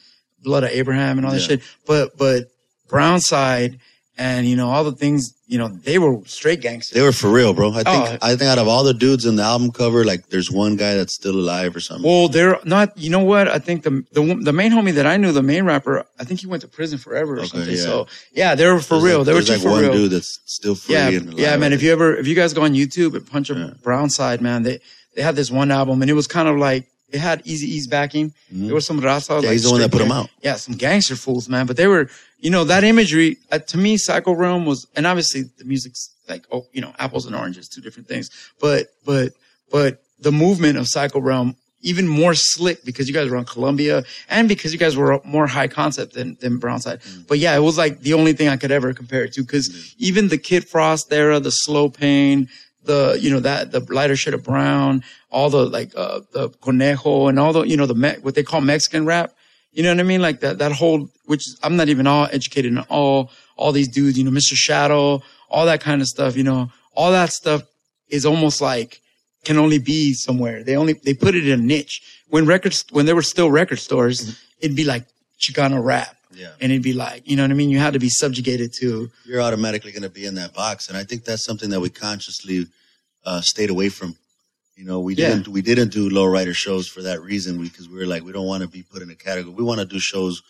S3: Blood of Abraham and all that
S4: Yeah.
S3: shit. But, but Brownside and, you know, all the things, you know, they were straight gangster.
S4: They were for real, bro. I think
S3: Oh.
S4: I think out of all the dudes in the album cover, like there's one guy that's still alive or something.
S3: Well, they're not. You know what? I think the the the main homie that I knew, the main rapper, I think he went to prison forever or
S4: Okay,
S3: something.
S4: yeah.
S3: So yeah, they were for
S4: There's
S3: real.
S4: like-
S3: they were two
S4: like one
S3: real.
S4: dude that's still free.
S3: yeah,
S4: and alive,
S3: yeah, man. If you ever if you guys go on YouTube and punch up
S4: Yeah.
S3: Brown Side, man, they they had this one album and it was kind of like it had Eazy-E's backing. There was some.
S4: Mm-hmm. Yeah,
S3: like,
S4: he's the one that put
S3: them
S4: out.
S3: Yeah, some gangster fools, man. But they were, you know, that imagery uh, to me, Psycho Realm was, and obviously the music's like, oh, you know, apples and oranges, two different things. But but but the movement of Psycho Realm. Even more slick because you guys were on Columbia and because you guys were more high concept than, than Brownside. But yeah, it was like the only thing I could ever compare it to because even the Kid Frost era, the slow pain, the you know that the lighter shade of brown, all the like uh the conejo and all the you know the Me- what they call Mexican rap. You know what I mean? Like that that whole which I'm not even all educated in all all these dudes. You know, Mr. Shadow, all that kind of stuff. You know, all that stuff is almost like can only be somewhere. They only they put it in a niche. When records when there were still record stores, it'd be like Chicano rap.
S4: Yeah.
S3: And it'd be like, you know what I mean? You had to be subjugated to
S4: You're automatically going to be in that box, and I think that's something that we consciously uh, stayed away from. You know, we
S3: Yeah.
S4: didn't we didn't do lowrider shows for that reason because we were like we don't want to be put in a category. We want to do shows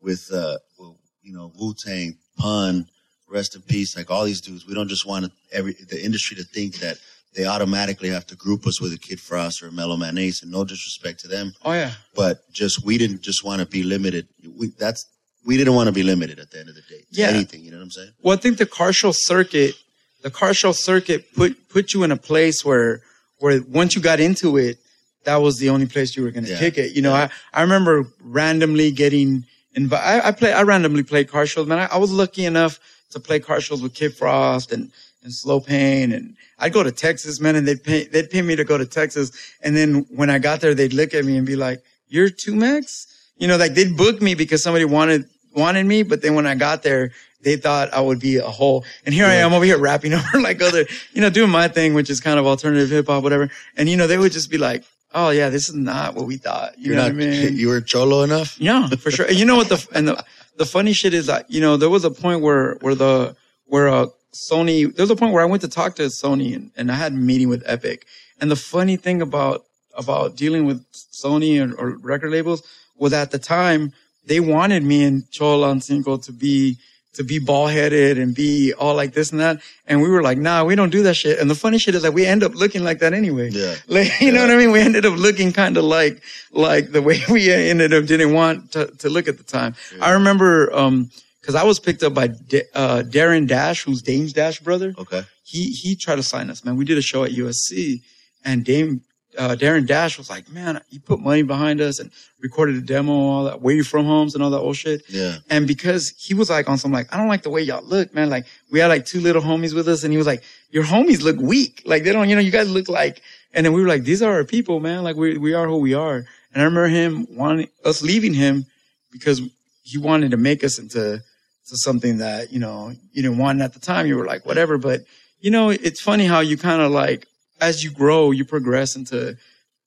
S4: with uh, well, you know Wu Tang, Pun, rest in peace, like all these dudes. We don't just want every the industry to think that they automatically have to group us with a Kid Frost or a Mellow Man Ace, and no disrespect to them,
S3: Oh yeah.
S4: but just we didn't just want to be limited. We that's we didn't want to be limited at the end of the day.
S3: Yeah.
S4: anything. You know what I'm saying?
S3: Well, I think the car show circuit, the car show circuit put put you in a place where where once you got into it, that was the only place you were going to
S4: Yeah.
S3: kick it. You know, I I remember randomly getting invited. I, I play I randomly played car shows, man. I, I was lucky enough to play car shows with Kid Frost and and Slow Pain, and I'd go to Texas, man, and they'd pay they'd pay me to go to Texas, and then when I got there, they'd look at me and be like, "You're 2Mex." You know, like they'd book me because somebody wanted wanted me, but then when I got there, they thought I would be a whole. And here I am over here rapping over like other, you know, doing my thing, which is kind of alternative hip hop, whatever. And you know, they would just be like, "Oh yeah, this is not what we thought." You
S4: You're
S3: know
S4: not.
S3: what I mean?
S4: You were cholo enough.
S3: Yeah, for sure. And you know what the and the the funny shit is that you know there was a point where where the where uh Sony there was a point where I went to talk to Sony and, and I had a meeting with Epic. And the funny thing about about dealing with Sony or, or record labels was at the time they wanted me and Cholo and Cinco to be to be ball headed and be all like this and that. And we were like, nah, we don't do that shit. And the funny shit is that we end up looking like that anyway.
S4: Yeah.
S3: Like, you know what I mean? We ended up looking kind of like, like the way we ended up didn't want to, to look at the time. I remember, um, cause I was picked up by, Da- uh, Darren Dash, who's Dame's Dash brother.
S4: Okay.
S3: He, he tried to sign us, man. We did a show at USC and Dame, uh, Darren Dash was like, man, he put money behind us and recorded a demo, all that, where you from homes and all that old shit.
S4: Yeah.
S3: And because he was like on some like, I don't like the way y'all look, man. Like we had like two little homies with us and he was like, your homies look weak. Like they don't, you know, you guys look like, And then we were like, these are our people, man. Like we, we are who we are. And I remember him wanting us leaving him because he wanted to make us into to something that, you know, you didn't want at the time. You were like, whatever. But, you know, it's funny how you kind of like, as you grow, you progress into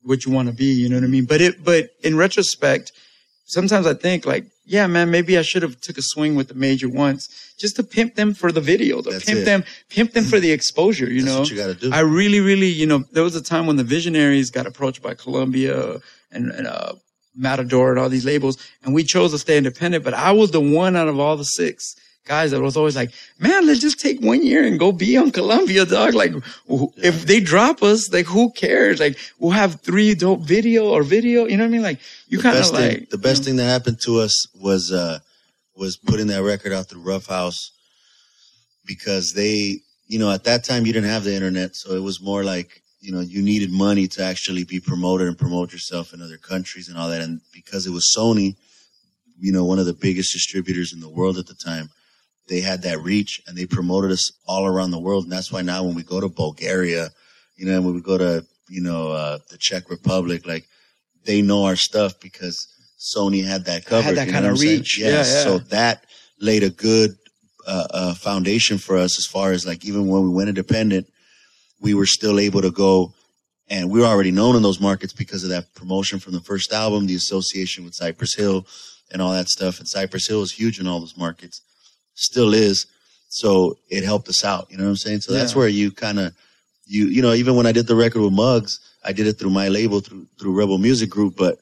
S3: what you want to be. You know what I mean? But it, but in retrospect, sometimes I think like, yeah, man, maybe I should have took a swing with the major once just to pimp them for the video, to
S4: That's
S3: pimp
S4: it.
S3: them, pimp them for the exposure, you
S4: That's
S3: know?
S4: what you gotta do.
S3: I really, really, you know, there was a time when the visionaries got approached by Columbia and, and uh, Matador and all these labels, and we chose to stay independent. But I was the one out of all the six guys that was always like, "Man, let's just take one year and go be on Columbia, dog." Like, wh- if they drop us, like, who cares? Like, we'll have three dope video or video. You know what I mean? Like, you kind of like
S4: thing, the best thing that happened to us was uh was putting that record out through Ruffhouse because they, you know, at that time you didn't have the internet, so it was more like you know you needed money to actually be promoted and promote yourself in other countries and all that. And because it was Sony, you know, one of the biggest distributors in the world at the time, they had that reach and they promoted us all around the world. And that's why now when we go to Bulgaria, you know, when we go to you know uh, the Czech Republic, like they know our stuff because Sony had that covered.
S3: that kinda
S4: what I'm saying?
S3: reach.
S4: Yeah,
S3: Yeah, yeah.
S4: So that laid a good uh, uh, foundation for us as far as like even when we went independent, we were still able to go and we were already known in those markets because of that promotion from the first album, the association with Cypress Hill and all that stuff. And Cypress Hill is huge in all those markets, still is. So it helped us out. You know what I'm saying? So that's where you kind of, you, you know, even when I did the record with Muggs, I did it through my label, through, through Rebel Music Group, but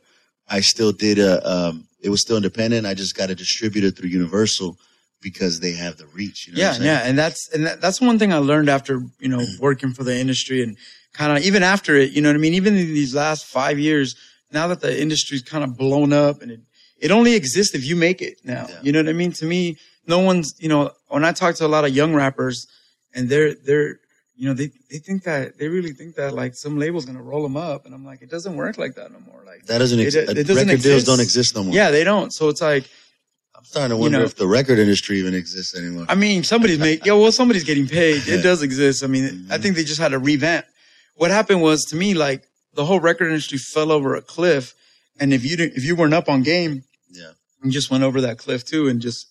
S4: I still did a, um, it was still independent. I just got it distributed through Universal because they have the reach. You know
S3: yeah, yeah, and that's and that, that's one thing I learned after you know working for the industry and kind of even after it. You know what I mean? Even in these last five years, now that the industry's kind of blown up and it it only exists if you make it now.
S4: Yeah.
S3: You know what I mean? To me, no one's you know when I talk to a lot of young rappers and they're they're you know they they think that they really think that like some label's gonna roll them up, and I'm like it doesn't work like that no more. Like
S4: That doesn't
S3: It-
S4: exist.
S3: it doesn't
S4: record deals don't exist no more.
S3: yeah, they don't. So it's like.
S4: I'm starting to wonder
S3: know-
S4: if the record industry even exists anymore.
S3: I mean, somebody's making, yeah, well, somebody's getting paid. It does exist. I mean,
S4: Mm-hmm.
S3: I think they just had to revamp. What happened was to me, like the whole record industry fell over a cliff, and if you didn't, if you weren't up on game,
S4: yeah.
S3: you just went over that cliff too, and just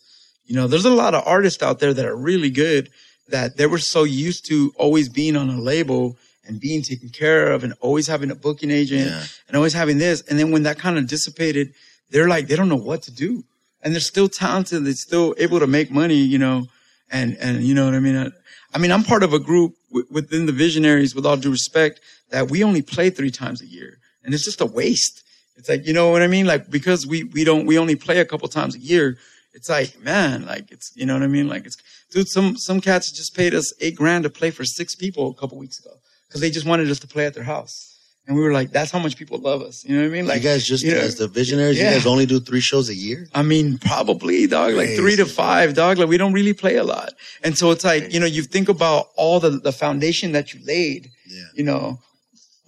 S3: you know, there's a lot of artists out there that are really good that they were so used to always being on a label and being taken care of and always having a booking agent
S4: Yeah.
S3: and always having this. And then when that kind of dissipated, they're like, they don't know what to do. And they're still talented. They're still able to make money, you know, and, and you know what I mean? I, I mean, I'm part of a group w- within the visionaries with all due respect that we only play three times a year and it's just a waste. It's like, you know what I mean? Like, because we, we don't, we only play a couple times a year. It's like, man, like it's, you know what I mean? Like it's, dude, some, some cats just paid us eight grand to play for six people a couple weeks ago because they just wanted us to play at their house. And we were like, that's how much people love us. You know what I mean? Like
S4: you guys just
S3: you know,
S4: as the visionaries,
S3: yeah.
S4: you guys only do three shows a year.
S3: I mean, probably dog, like three to five, dog. Like we don't really play a lot. And so it's like, you know, you think about all the, the foundation that you laid,
S4: Yeah.
S3: you know,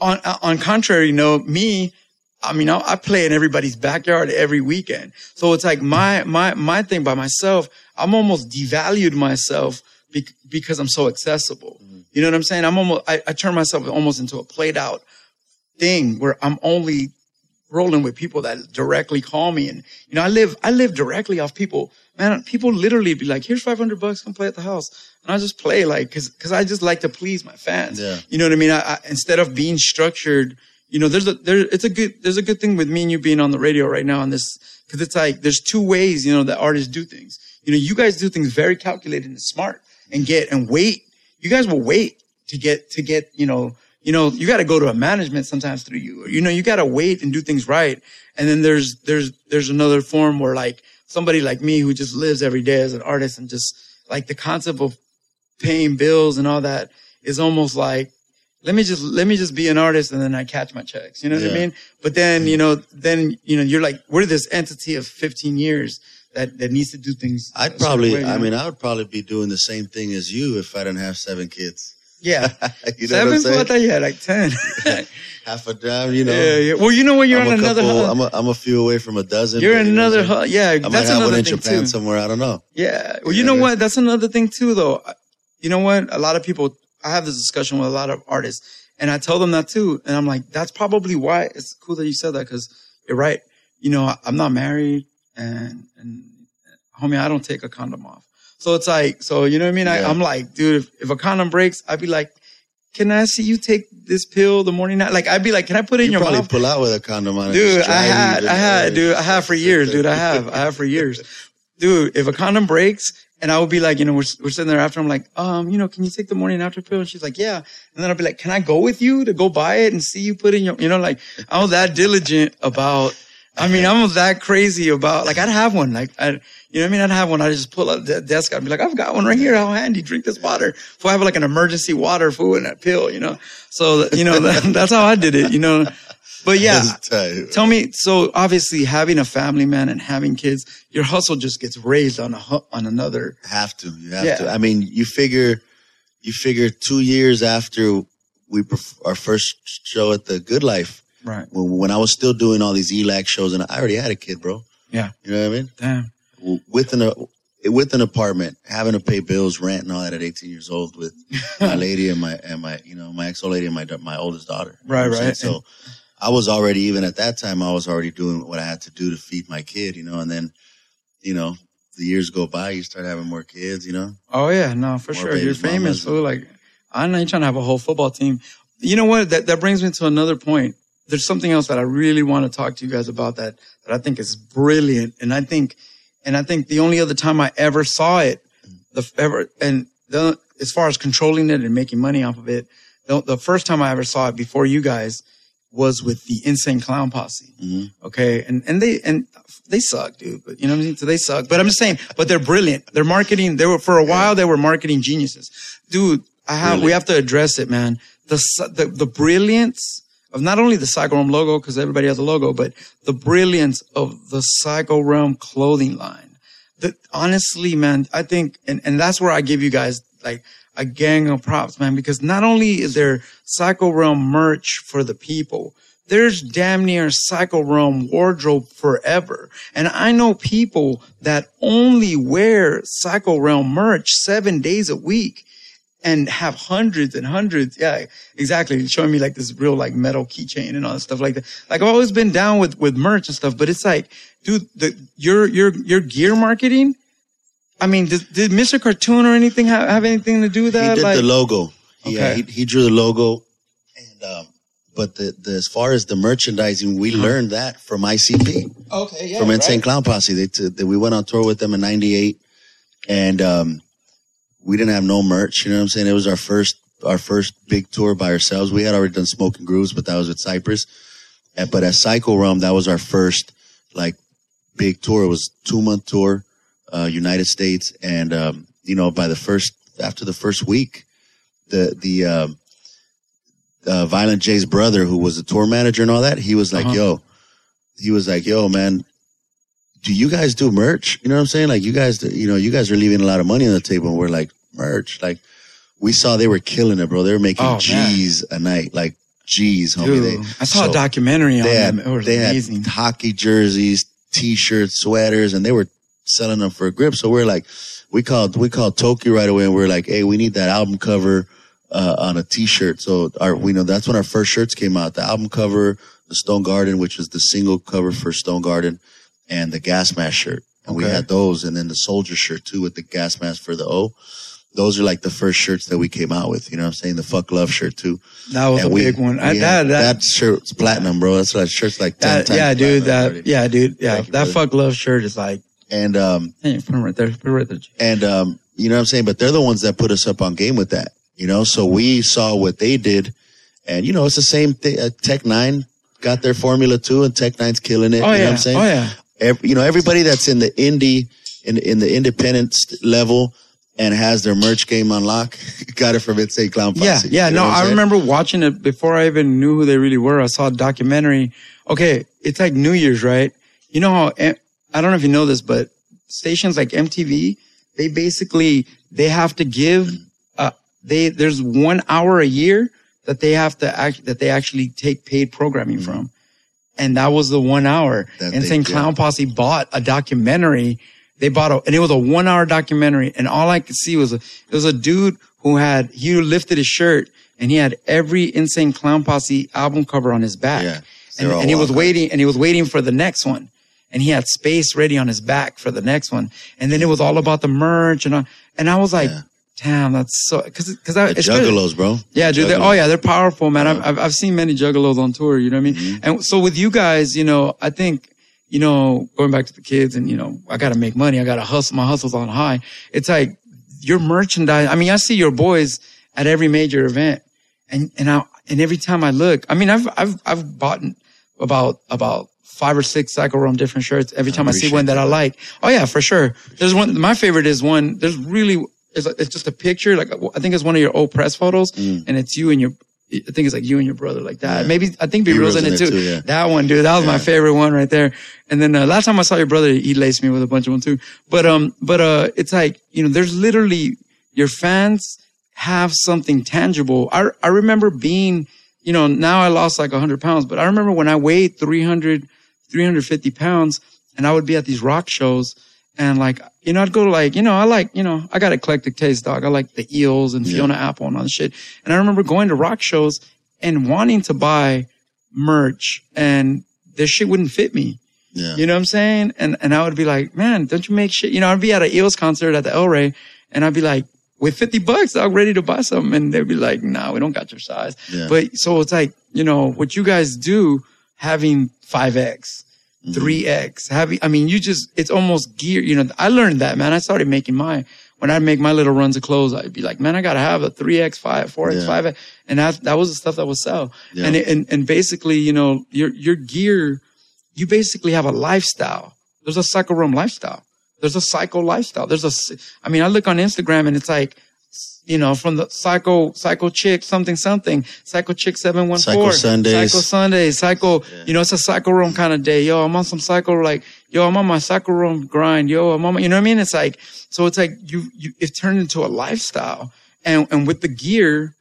S3: on, on contrary note, me, I mean, I, I play in everybody's backyard every weekend. So it's like my, my, my thing by myself, I'm almost devalued myself bec- because I'm so accessible. Mm-hmm. You know what I'm saying? I'm almost, I, I turn myself almost into a played out thing where I'm only rolling with people that directly call me. And, you know, I live, I live directly off people. Man, people literally be like, here's 500 bucks, come play at the house. And I just play like, cause, cause I just like to please my fans.
S4: Yeah.
S3: You know what I mean? I, I, instead of being structured, you know, there's a, there, it's a good, there's a good thing with me and you being on the radio right now on this, cause it's like, there's two ways, you know, that artists do things. You know, you guys do things very calculated and smart and get and wait. You guys will wait to get, to get, you know, you know, you got to go to a management sometimes through you. You know, you got to wait and do things right. And then there's, there's, there's another form where like somebody like me who just lives every day as an artist and just like the concept of paying bills and all that is almost like, let me just, let me just be an artist and then I catch my checks. You know what I mean? But then, mm-hmm. you know, then, you know, you're like, we're this entity of 15 years that, that needs to do things.
S4: I'd probably,
S3: way,
S4: I
S3: know?
S4: mean, I would probably be doing the same thing as you if I didn't have seven kids.
S3: yeah.
S4: you know what
S3: Seven? Thought you had like 10.
S4: Half a dime, you know.
S3: yeah, yeah. Well, you know what? You're
S4: I'm
S3: on
S4: a
S3: another
S4: couple. I'm a, I'm a few away from a dozen.
S3: You're in
S4: you know what
S3: another
S4: I'm saying?
S3: hub. Yeah,
S4: I might
S3: that's
S4: have
S3: another
S4: one in
S3: thing
S4: Japan
S3: too.
S4: somewhere. I don't know.
S3: Yeah. Well, you
S4: Yeah.
S3: know what? That's another thing too, though. You know what? A lot of people, I have this discussion with a lot of artists. And I tell them that too. And I'm like, that's probably why it's cool that you said that because you're right. You know, I- I'm not married and, and homie, I don't take a condom off. So it's like, so you know what I mean? I,
S4: Yeah.
S3: I'm like, dude, if, if a condom breaks, I'd be like, can I see you take this pill the morning night? Like, I'd be like, can I put it in
S4: You
S3: your
S4: probably
S3: mouth?
S4: pull out with a condom on it.
S3: Dude, I had, I had, dude, I have for years, dude. I have, I have for years. Dude, if a condom breaks and I would be like, you know, we're, we're sitting there after, I'm like, um, you know, can you take the morning after pill? And she's like, yeah. And then I'll be like, can I go with you to go buy it and see you put in your, you know, like I was that diligent about, I mean, I'm that crazy about, like I'd have one, like I, you know what I mean? I'd have one. I'd just pull out the desk. I'd be like, I've got one right here. How handy. Drink this water. If I have like an emergency water food and a pill, you know? So, you know, that, that's how I did it, you know? But yeah. Tell me, so obviously having a family, man, and having kids, your hustle just gets raised on a on another.
S4: have to. You have
S3: Yeah.
S4: to. I mean, you figure, you figure two years after we our first show at the Good Life,
S3: Right.
S4: when, when I was still doing all these ELAC shows, and I already had a kid, bro.
S3: Yeah.
S4: You know what I mean?
S3: Damn.
S4: With an uh, with an apartment, having to pay bills, rent, and all that at 18 years old with my lady and my and my you know my ex old lady and my my oldest daughter. You know
S3: Right,
S4: what I'm
S3: right.
S4: So I was already even at that time. I was already doing what I had to do to feed my kid. You know, and then you know the years go by, you start having more kids. You know.
S3: Oh yeah, no, for
S4: More
S3: sure. You're famous, so like I'm not trying to have a whole football team. You know what? That that brings me to another point. There's something else that I really want to talk to you guys about that that I think is brilliant, and I think, and I think the only other time I ever saw it, the ever and the as far as controlling it and making money off of it, the, the first time I ever saw it before you guys was with the Insane Clown Posse.
S4: Mhm.
S3: Okay, and and they and they suck, dude. But you know what I mean. So they suck. But I'm just saying. But they're brilliant. They're marketing. They were for a while. They were marketing geniuses, dude. I have. We have to address it, man. The the the brilliance of not only the Psycho Realm logo because everybody has a logo, but the brilliance of the Psycho Realm clothing line. That honestly, man, I think, and and that's where I give you guys like a gang of props, man, because not only is there Psycho Realm merch for the people, there's damn near Psycho Realm wardrobe forever. And I know people that only wear Psycho Realm merch seven days a week and have hundreds and hundreds. Yeah, exactly. Showing me like this real like metal keychain and all that stuff like that. Like I've always been down with, with merch and stuff, but it's like, dude, the, your, your, your gear marketing. I mean, did, did Mr. Cartoon or anything have, have anything to do with that?
S4: he did
S3: like,
S4: the logo. Yeah,
S3: Okay.
S4: he, he drew the logo, and um, but the, the as far as the merchandising, we learned that from ICP,
S3: okay, yeah,
S4: from Insane
S3: right.
S4: Clown Posse. They, t- they we went on tour with them in '98, and um, we didn't have no merch. You know what I'm saying? It was our first our first big tour by ourselves. We had already done Smoking Grooves, but that was with Cypress. But at Psycho Realm, that was our first like big tour. It was two month tour, uh, United States, and um, you know by the first after the first week, the the um, uh, Violent J's brother, who was the tour manager and all that, he was like,
S3: Uh-huh.
S4: "Yo," he was like, "Yo, man." Do you guys do merch? You know what I'm saying? Like you guys, do- you know, you guys are leaving a lot of money on the table. And we're like merch. Like we saw they were killing it, bro. They were making
S3: Oh, man.
S4: G's a night, like G's, homie.
S3: Dude,
S4: They,
S3: I saw
S4: so
S3: a documentary on
S4: they
S3: them.
S4: had,
S3: It was
S4: they
S3: amazing.
S4: had hockey jerseys, t-shirts, sweaters, and they were selling them for a grip. So we're like, we called, we called Tokyo right away and we're like, Hey, we need that album cover, uh, on a t-shirt. So our, we know that's when our first shirts came out, the album cover, the Stone Garden, which was the single cover for Stone Garden and the gas mask shirt. And we had those and then the soldier shirt too with the gas mask for the O. Those are like the first shirts that we came out with. You know what I'm saying? The fuck love shirt too.
S3: that was
S4: And
S3: a
S4: we-
S3: big one. I, that, that,
S4: that shirt's platinum, bro. That's that shirt's like 10
S3: that- yeah, dude. That,
S4: already.
S3: yeah, dude. Yeah,
S4: you,
S3: that
S4: brother.
S3: fuck love shirt is like,
S4: And um
S3: hey, right there. Right there.
S4: And um you know what I'm saying? But they're the ones that put us up on game with that. You know, so we saw what they did, and you know it's the same thing. Uh, Tech N9ne got their formula too, and Tech N9ne's killing it.
S3: Oh
S4: you know
S3: yeah.
S4: what I'm saying?
S3: Oh yeah.
S4: Every, you know, everybody that's in the indie in in the independent level and has their merch game on lock got it from Insane Clown Posse.
S3: Yeah, yeah.
S4: You know
S3: No,
S4: saying?
S3: remember watching it before I even knew who they really were. I saw a documentary. Okay, it's like New Year's, right? You know how M- I don't know if you know this, but stations like MTV, they basically they have to give uh they there's one hour a year that they have to act that they actually take paid programming from. And that was the one hour.
S4: Mm-hmm. That they-
S3: Insane. Clown Posse bought a documentary. They bought a, and it was a one hour documentary. And all I could see was a, it was a dude who had, he lifted his shirt and he had every Insane Clown Posse album cover on his back.
S4: Yeah.
S3: And, and he was waiting, and he was waiting for the next one. And he had space ready on his back for the next one. And then it was all about the merch and I, and I was like,
S4: Yeah.
S3: damn, that's so, cause, cause I,
S4: The
S3: it's good.
S4: Juggalos, bro.
S3: Yeah, dude. Oh yeah, they're powerful, man. I've, I've, I've seen many juggalos on tour. You know what I mean?
S4: Mm-hmm.
S3: And so with you guys, you know, I think, you know, going back to the kids and, you know, I got to make money. I got to hustle. My hustle's on high. It's like your merchandise. I mean, I see your boys at every major event and, and I, and every time I look, I mean, I've, I've, I've bought about, about five or six Psycho Realm different shirts every time I, see one that I like. Oh yeah, for sure. There's one, my favorite is one, there's really, it's, it's just a picture. Like, I think it's one of your old press photos
S4: Mm.
S3: and it's you and your, I think it's like you and your brother like that. Maybe, I think Be
S4: B-Real's
S3: in it too.
S4: too, yeah.
S3: That one, dude. That was my favorite one right there. And then, uh, last time I saw your brother, he laced me with a bunch of them too. But, um, but, uh, it's like, you know, there's literally your fans have something tangible. I, I remember being, you know, now I lost like 100 pounds, but I remember when I weighed 300, 350 pounds and I would be at these rock shows and like, you know, I'd go to like, you know, I like, you know, I got eclectic taste, dog. I like the Eels and Fiona Apple and all this shit. And I remember going to rock shows and wanting to buy merch and this shit wouldn't fit me.
S4: Yeah.
S3: You know what I'm saying? And and I would be like, man, don't you make shit? You know, I'd be at an Eels concert at the El Rey, and I'd be like, with 50 bucks, I'm ready to buy something. And they'd be like, nah, we don't got your size.
S4: Yeah.
S3: But so it's like, you know, what you guys do, having 5X,
S4: Mm-hmm.
S3: 3X, having, I mean, you just, it's almost gear. You know, I learned that, man. I started making my, when I make my little runs of clothes, I'd be like, man, I got to have a 3X, 5, 4X,
S4: Yeah.
S3: 5X. And that, that was the stuff that would sell.
S4: Yeah.
S3: And, it- and, and basically, you know, your, your gear, you basically have a lifestyle. There's a Psycho Realm lifestyle. There's a psycho lifestyle. There's a, I mean, I look on Instagram and it's like, you know, from the psycho, psycho chick, something, something, psycho chick 714.
S4: Psycho Sundays.
S3: Psycho Sundays, psycho, you know, it's a Psycho Realm kind of day. Yo, I'm on some psycho, like, yo, I'm on my Psycho Realm grind. Yo, I'm on my, you know what I mean? It's like, so it's like you, you, it turned into a lifestyle. And, and with the gear,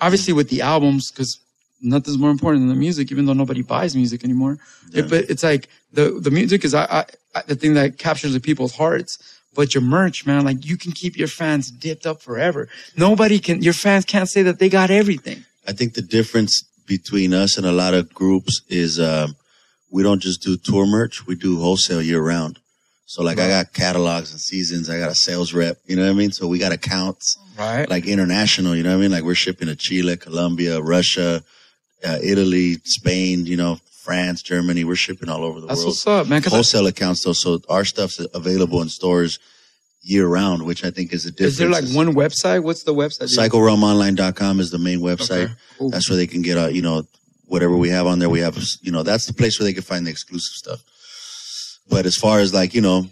S3: obviously with the albums, because nothing's more important than the music, even though nobody buys music anymore. It- but it's like the the music is I, I, I the thing that captures the people's hearts. But your merch, man, like you can keep your fans dipped up forever. Nobody can. Your fans can't say that they got everything.
S4: I think the difference between us and a lot of groups is um, we don't just do tour merch; we do wholesale year round. So, like, I got catalogs and seasons. I got a sales rep. You know what I mean? So we got accounts
S3: Right.
S4: like international. You know what I mean? Like we're shipping to Chile, Colombia, Russia, uh, Italy, Spain. You know, France, Germany. We're shipping all over the
S3: That's
S4: world.
S3: what's up, man. 'Cause I-
S4: Wholesale accounts though, so our stuff's available in stores year round, which I think is a difference.
S3: is there like one website? What's the website?
S4: PsychoRealmOnline.com is the main website.
S3: Okay, cool.
S4: That's where they can get, uh, you know, whatever we have on there. We have, you know, that's the place where they can find the exclusive stuff. But as far as like, you know,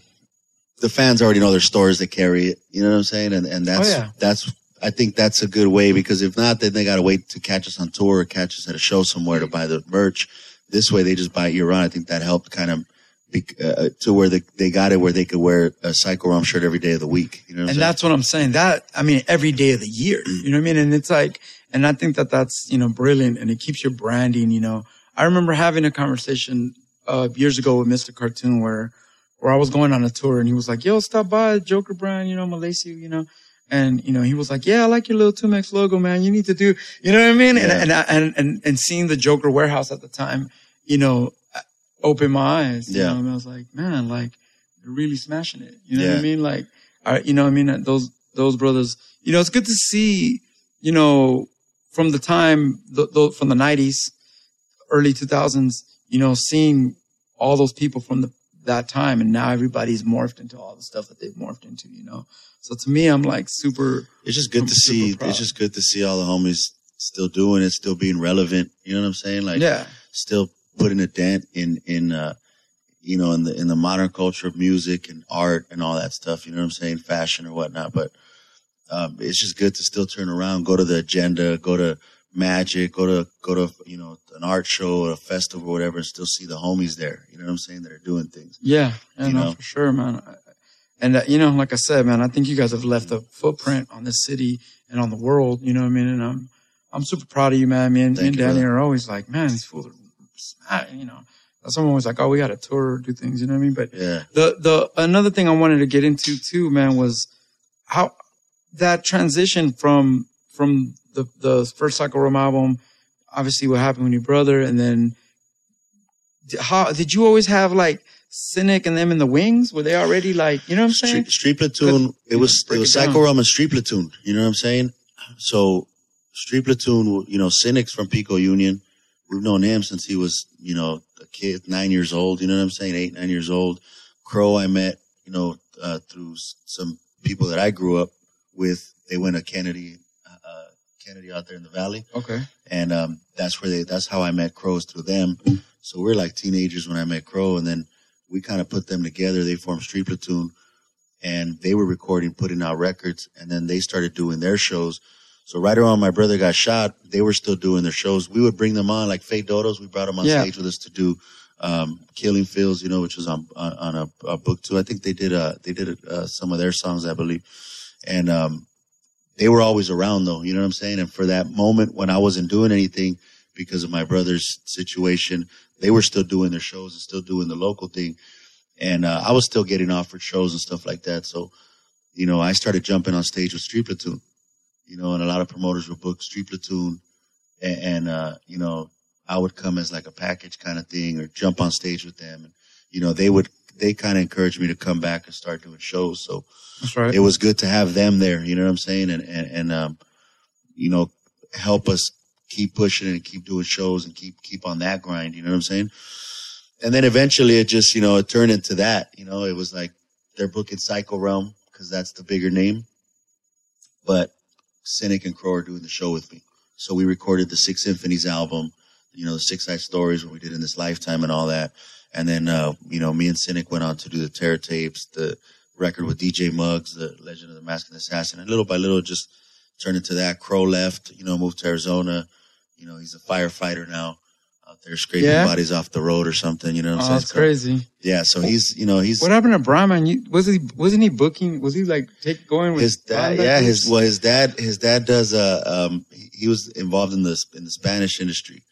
S4: the fans already know their stores that carry it. You know what I'm saying? And, and that's,
S3: Oh, yeah.
S4: that's, I think that's a good way because if not, then they got to wait to catch us on tour or catch us at a show somewhere to buy the merch. This way they just buy it year round. I think that helped kind of be, uh, to where they, they got it where they could wear a Psycho Realm shirt every day of the week. You know what I'm
S3: and that's what I'm saying. That I mean, every day of the year. You know what I mean? And it's like, and I think that that's you know brilliant, and it keeps your branding. You know, I remember having a conversation uh, years ago with Mr. Cartoon where where I was going on a tour, and he was like, "Yo, stop by Joker brand. You know, I'm gonna lace you. You know." And you know he was like, "Yeah, I like your little 2Mex logo, man. You need to do, you know what I mean?"
S4: Yeah.
S3: And, and and and and seeing the Joker warehouse at the time, you know, uh, opened my eyes. You
S4: Yeah.
S3: know, and I was like, "Man, like they're really smashing it." You know what I mean? Like, I, you know, what I mean, those those brothers. You know, it's good to see. You know, from the time the, the, from the '90s, early 2000s. You know, seeing all those people from the that time, and now everybody's morphed into all the stuff that they've morphed into. You know, so to me, I'm like super.
S4: it's just good
S3: I'm
S4: to see.
S3: proud.
S4: It's just good to see all the homies still doing it, still being relevant. You know what I'm saying? Like,
S3: Yeah,
S4: still putting a dent in in uh, you know in the in the modern culture of music and art and all that stuff. You know what I'm saying? Fashion or whatnot. But um, it's just good to still turn around, go to the agenda, go to Magic, go to go to you know an art show or a festival or whatever, and still see the homies there. You know what I'm saying? That are doing things.
S3: yeah, yeah,
S4: You
S3: no,
S4: know?
S3: for sure, man. And uh, you know, like I said, man, I think you guys have left a footprint on this city and on the world. You know what I mean? And I'm, I'm super proud of you, man. Me and, me and Danny are always like, man, these fools are, smack," you know. Someone was like, oh, we got to tour, or do things. You know what I mean? But
S4: Yeah,
S3: the the another thing I wanted to get into too, man, was how that transition from from the the first Psycho Realm album, obviously what happened with your brother, and then how did you always have like Cynic and them in the wings? Were they already like you know what I'm saying?
S4: Street, Street Platoon. It was
S3: break
S4: it was. Psycho Realm and Street Platoon. You know what I'm saying? So Street Platoon, you know, Cynics from Pico Union. We've known him since he was, you know, a kid, nine years old. You know what I'm saying? Eight, nine years old. Crow, I met, you know, uh, through some people that I grew up with. They went to Kennedy, uh, Kennedy out there in the valley
S3: Okay.
S4: and um, that's where they that's how I met Crows through them. So we are like teenagers when I met Crow, and then we kind of put them together. They formed Street Platoon, and they were recording, putting out records, and then they started doing their shows. So right around my brother got shot, they were still doing their shows. We would bring them on like Fais Do-Do's. We brought them on
S3: Yeah.
S4: stage with us to do um, Killing Fields, you know, which was on on, on a, a book too. I think they did uh they did uh, some of their songs, I believe, and um, they were always around though. You know what I'm saying? And for that moment when I wasn't doing anything because of my brother's situation, they were still doing their shows and still doing the local thing. And, uh, I was still getting offered shows and stuff like that. So, you know, I started jumping on stage with Street Platoon, you know, and a lot of promoters would book Street Platoon and, and uh, you know, I would come as like a package kind of thing or jump on stage with them. And, you know, they would, they kind of encouraged me to come back and start doing shows. So,
S3: That's right.
S4: it was good to have them there. You know what I'm saying? And, and, and, um, you know, help us keep pushing and keep doing shows and keep, keep on that grind. You know what I'm saying? And then eventually it just, you know, it turned into that, you know, it was like they're booking Psycho Realm because that's the bigger name, but Cynic and Crow are doing the show with me. So we recorded the Sick Symphonies album, you know, the Sick Side Stories when we did in this lifetime and all that. And then, uh, you know, me and Cynic went on to do the Terror tapes, the record with DJ Muggs, the Legend of the Masked Assassin. And little by little, just turned into that. Crow left, you know, moved to Arizona. You know, he's a firefighter now out there scraping
S3: Yeah?
S4: bodies off the road or something. You know what I'm
S3: Oh,
S4: saying?
S3: that's crazy.
S4: Yeah. So he's, you know, he's
S3: What happened to Brahman? You, was he wasn't he booking? Was he like take going with
S4: his dad.
S3: Brahman
S4: Yeah. His, well, his dad, his dad does, uh, um, he, was involved in the, in the Spanish industry,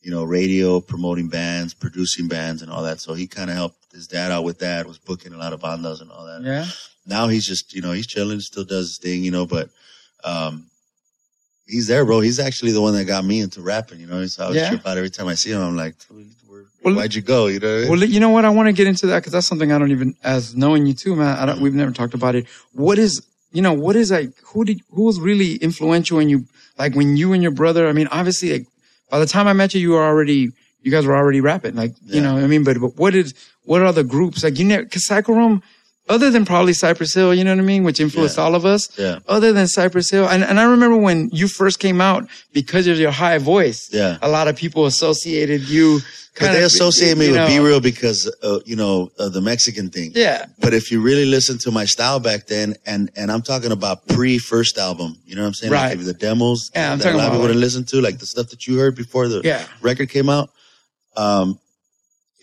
S4: you know, radio, promoting bands, producing bands and all that. So he kind of helped his dad out with that, was booking a lot of bandas and all that.
S3: Yeah.
S4: now he's just you know he's chilling still does his thing you know but um he's there bro he's actually the one that got me into rapping you know so i always
S3: Yeah.
S4: trip out every time i see him i'm like where,
S3: Well,
S4: why'd you go you know
S3: Well, you know what? I want to get into that because that's something I don't even, as knowing you too, man. I don't, we've never talked about it. What is, you know, what is like, who did, who was really influential in you? Like when you and your brother, I mean, obviously, like by the time I met you, you were already, you guys were already rapping. Like, you know, what I mean, but, but what is, what are the groups? Like, you know, cause Psycho Realm, other than probably Cypress Hill, you know what I mean? Which influenced
S4: Yeah.
S3: all of us.
S4: Yeah.
S3: Other than Cypress Hill. And, and I remember when you first came out because of your high voice.
S4: Yeah.
S3: A lot of people associated you.
S4: but they associate me with
S3: know,
S4: B-Real because uh, you know of the mexican thing
S3: Yeah.
S4: but if you really listen to my style back then and and i'm talking about pre first album you know what i'm saying
S3: Right.
S4: like the demos
S3: Yeah, I'm
S4: that
S3: talking
S4: a lot of
S3: about,
S4: people didn't listen to like the stuff that you heard before the
S3: Yeah.
S4: record came out um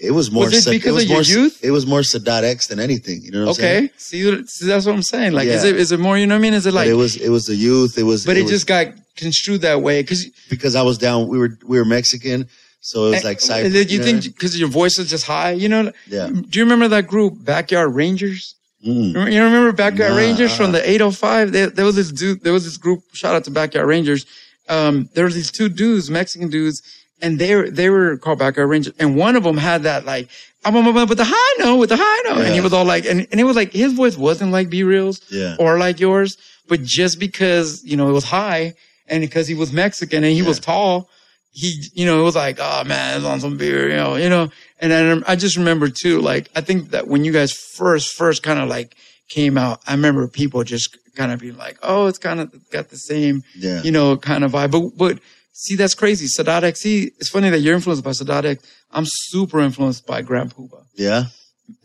S4: it was more
S3: Was it
S4: Sad-
S3: because
S4: was
S3: of your
S4: more,
S3: youth?
S4: it was more Sadat X than anything you know what i'm saying
S3: Okay. See, that's what I'm saying. Like, is it is it more? You know what I mean? Is it
S4: But
S3: like?
S4: it was it was the youth. It was
S3: but it,
S4: was
S3: just got construed that way because.
S4: because I was down. We were we were Mexican, so it was like Cypress.
S3: Did you
S4: know?
S3: think because your voice was just high? You know.
S4: Yeah.
S3: Do you remember that group Backyard Rangers?
S4: Mm.
S3: You remember Backyard
S4: Nah.
S3: Rangers from the 805? There, there was this dude. There was this group. Shout out to Backyard Rangers. Um, there were these two dudes, Mexican dudes, and they were they were called Backyard Rangers, And one of them had that like, I'm with the high note, with the high note, and he was all like, and, and it was like his voice wasn't like B-Real's
S4: Yeah.
S3: or like yours, but just because you know it was high and because he was Mexican and he was tall, he, you know, it was like, oh man, it's on some beer, you know, you know. And then I just remember too, like, I think that when you guys first, first kind of like came out, I remember people just kind of being like, oh, it's kind of got the same,
S4: Yeah.
S3: you know, kind of vibe. But, but see, that's crazy. Sadat X, see, it's funny that you're influenced by Sadat X. I'm super influenced by Grand Puba
S4: Yeah.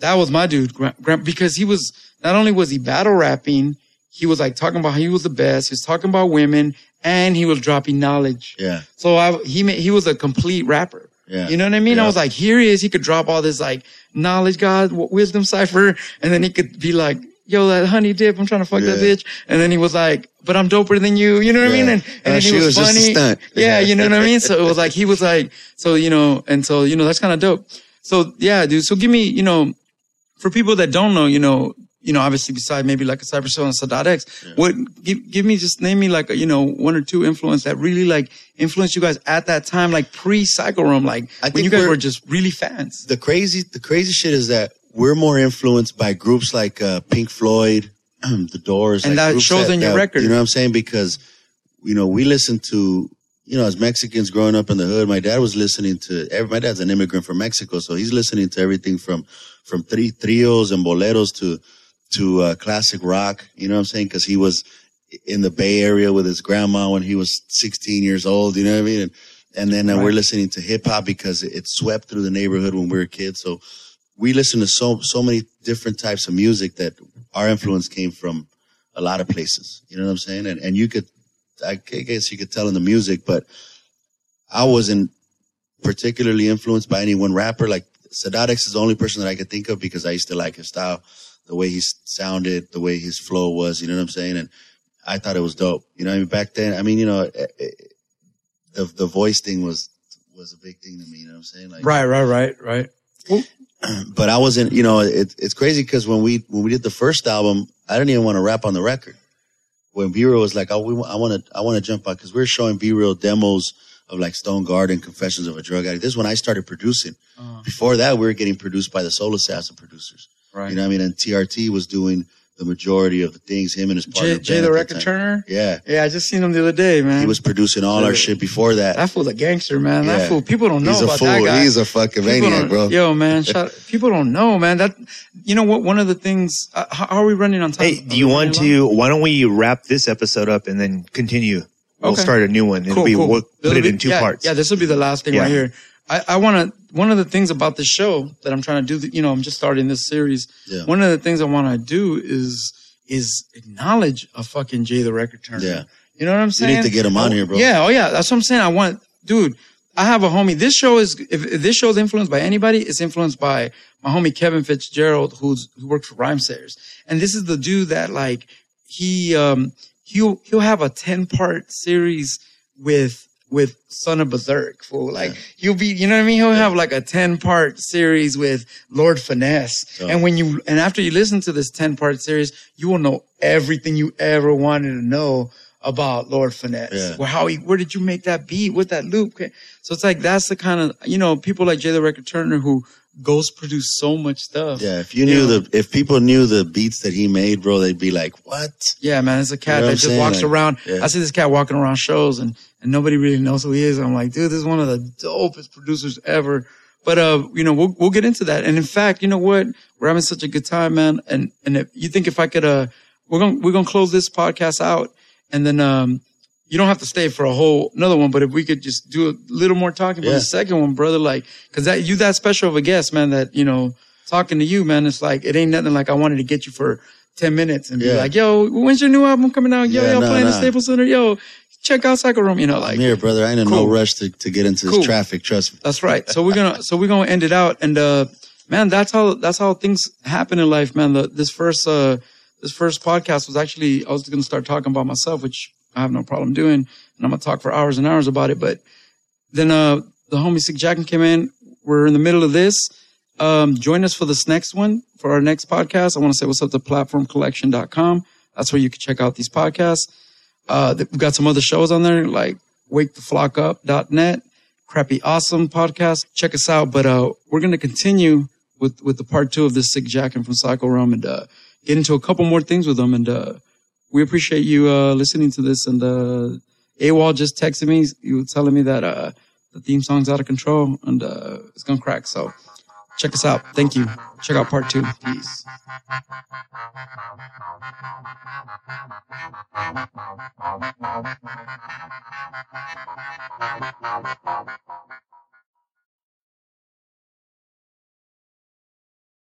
S3: that was my dude, Grant, Grant, because he was not only was he battle rapping, he was like talking about how he was the best. He was talking about women, and he was dropping knowledge.
S4: Yeah.
S3: So I, he he was a complete rapper.
S4: Yeah.
S3: You know what I mean? I was like, here he is. He could drop all this like knowledge, God, wisdom cipher, and then he could be like, "Yo, that honey dip, I'm trying to fuck that bitch," and then he was like, "But I'm doper than you." You know what I mean?
S4: Yeah.
S3: And,
S4: Uh,
S3: and he
S4: she
S3: was,
S4: was
S3: funny.
S4: stunt.
S3: Yeah,
S4: Yeah.
S3: you know what I mean? So it was like he was like, so you know, and so you know that's kind of dope. So yeah, dude. So give me, you know, for people that don't know, you know, you know, obviously beside maybe like a Cypress Hill and Sadat X, what give give me just name me like a, you know one or two influence that really like influenced you guys at that time, like pre Psycho Realm, like
S4: I
S3: when
S4: think
S3: you guys
S4: we're-
S3: were just really fans.
S4: the crazy the crazy shit is that we're more influenced by groups like uh, Pink Floyd, The Doors,
S3: And
S4: like
S3: that shows in your record.
S4: You know what I'm saying? Because you know we listen to you know as Mexicans growing up in the hood. My dad was listening to. Every, my dad's an immigrant from Mexico, so he's listening to everything from from three trios and boleros to to uh, classic rock. You know what I'm saying? Because he was in the Bay Area with his grandma when he was 16 years old. You know what I mean? And, and then uh, we're listening to hip hop because it, it swept through the neighborhood when we were kids. So we listen to so so many different types of music that our influence came from a lot of places. You know what I'm saying? And and you could, I guess you could tell in the music, but I wasn't particularly influenced by any one rapper. Like Sadat X is the only person that I could think of because I used to like his style, the way he sounded, the way his flow was. You know what I'm saying? And I thought it was dope. You know, what I mean, back then, I mean, you know, eh, eh, the the voice thing was was a big thing to me. You know what I'm saying? Like,
S3: Right, right, right, right.
S4: but I wasn't, you know, it, it's crazy because when we when we did the first album, I didn't even want to rap on the record. When B-Real was like, "Oh, we, I want to, I want to jump out," because we are showing B-Real demos of like Stone Garden, Confessions of a Drug Addict. This is when I started producing.
S3: Uh,
S4: Before that, we were getting produced by the Soul Assassin producers.
S3: right.
S4: You know what I mean? And TRT was doing the majority of the things. Him and his partner.
S3: Jay, Jay the
S4: at
S3: Record. Turner.
S4: Yeah,
S3: Yeah, I just seen him the other day, man.
S4: he was producing all our shit before that.
S3: that fool's a gangster, man.
S4: Yeah.
S3: That fool. People don't know
S4: He's a
S3: about
S4: fool.
S3: that guy.
S4: He's a fucking
S3: People
S4: maniac, bro.
S3: Yo, man, shut, people don't know, man. That you know what? One of the things. Uh, how, how are we running on time?
S5: Hey, do you want to? Why don't we wrap this episode up and then continue? We'll
S3: Okay.
S5: start a new one. It'll
S3: Cool,
S5: be
S3: cool.
S5: we'll put
S3: This'll
S5: it
S3: be-
S5: in two
S3: yeah,
S5: parts.
S3: Yeah, this will be the last thing
S5: Yeah.
S3: right here. I, I want to. One of the things about this show that I'm trying to do, you know, I'm just starting this series.
S4: Yeah.
S3: One of the things I want to do is is acknowledge a fucking Jay the Record Turner.
S4: Yeah.
S3: You know what I'm saying?
S4: You need to get him on
S3: I-
S4: here, bro.
S3: Yeah. Oh yeah. That's what I'm saying. I want, dude. I have a homie. This show is if, if this show is influenced by anybody, it's influenced by my homie Kevin Fitzgerald, who's who works for Rhymesayers. And this is the dude that like he um he'll he'll have a ten part series with with Son of Bazerk. For like he'll be, you know what I mean? He'll have like a ten part series with Lord Finesse.
S4: Oh.
S3: And when you and after you listen to this ten part series, you will know everything you ever wanted to know about Lord Finesse.
S4: Yeah.
S3: Well, how he, where did you make that beat? What that loop? So it's like that's the kind of you know people like Jay the Record Turner who ghost produce so much stuff.
S4: Yeah, if you knew
S3: Yeah.
S4: the, if people knew the beats that he made, bro, they'd be like, "What?"
S3: Yeah, man, it's a cat
S4: You know
S3: that just
S4: saying?
S3: walks
S4: Like,
S3: around.
S4: yeah.
S3: I see this cat walking around shows and, and nobody really knows who he is. I'm like, dude, this is one of the dopest producers ever. But, uh, you know, we'll, we'll get into that. And in fact, you know what? We're having such a good time, man. And, and if you think if I could, uh, we're going, to we're going to close this podcast out and then, um, you don't have to stay for a whole another one, but if we could just do a little more talking for
S4: Yeah.
S3: the second one, brother, like, cause that, you that special of a guest, man, that, you know, talking to you, man, it's like, it ain't nothing like I wanted to get you for 10 minutes and be like, yo, when's your new album coming out? Yo,
S4: Yeah,
S3: y'all
S4: no,
S3: playing the. Staples Center? Yo, check out Psycho Realm, you know, like,
S4: I'm here, brother. I ain't in
S3: Cool.
S4: no rush to, to get into this
S3: Cool.
S4: traffic. Trust me.
S3: that's right. So we're gonna, so we're gonna end it out. And, uh, man, that's how, that's how things happen in life, man. The, this first, uh, this first podcast was actually, I was going to start talking about myself, which I have no problem doing. And I'm going to talk for hours and hours about it. But then, uh, the homie Sick Jacken came in. We're in the middle of this. Um, join us for this next one, for our next podcast. I want to say what's up to platformcollection.com. That's where you can check out these podcasts. Uh, we've got some other shows on there like waketheflockup.net, crappy awesome podcast. Check us out. But, uh, we're going to continue with, with the part two of this Sick Jacken from Psycho Realm and, uh, get into a couple more things with them. And, uh, we appreciate you, uh, listening to this. And, uh, AWOL just texted me. You were telling me that, uh, the theme song's out of control and, uh, it's going to crack. So check us out. Thank you. Check out part two. Peace.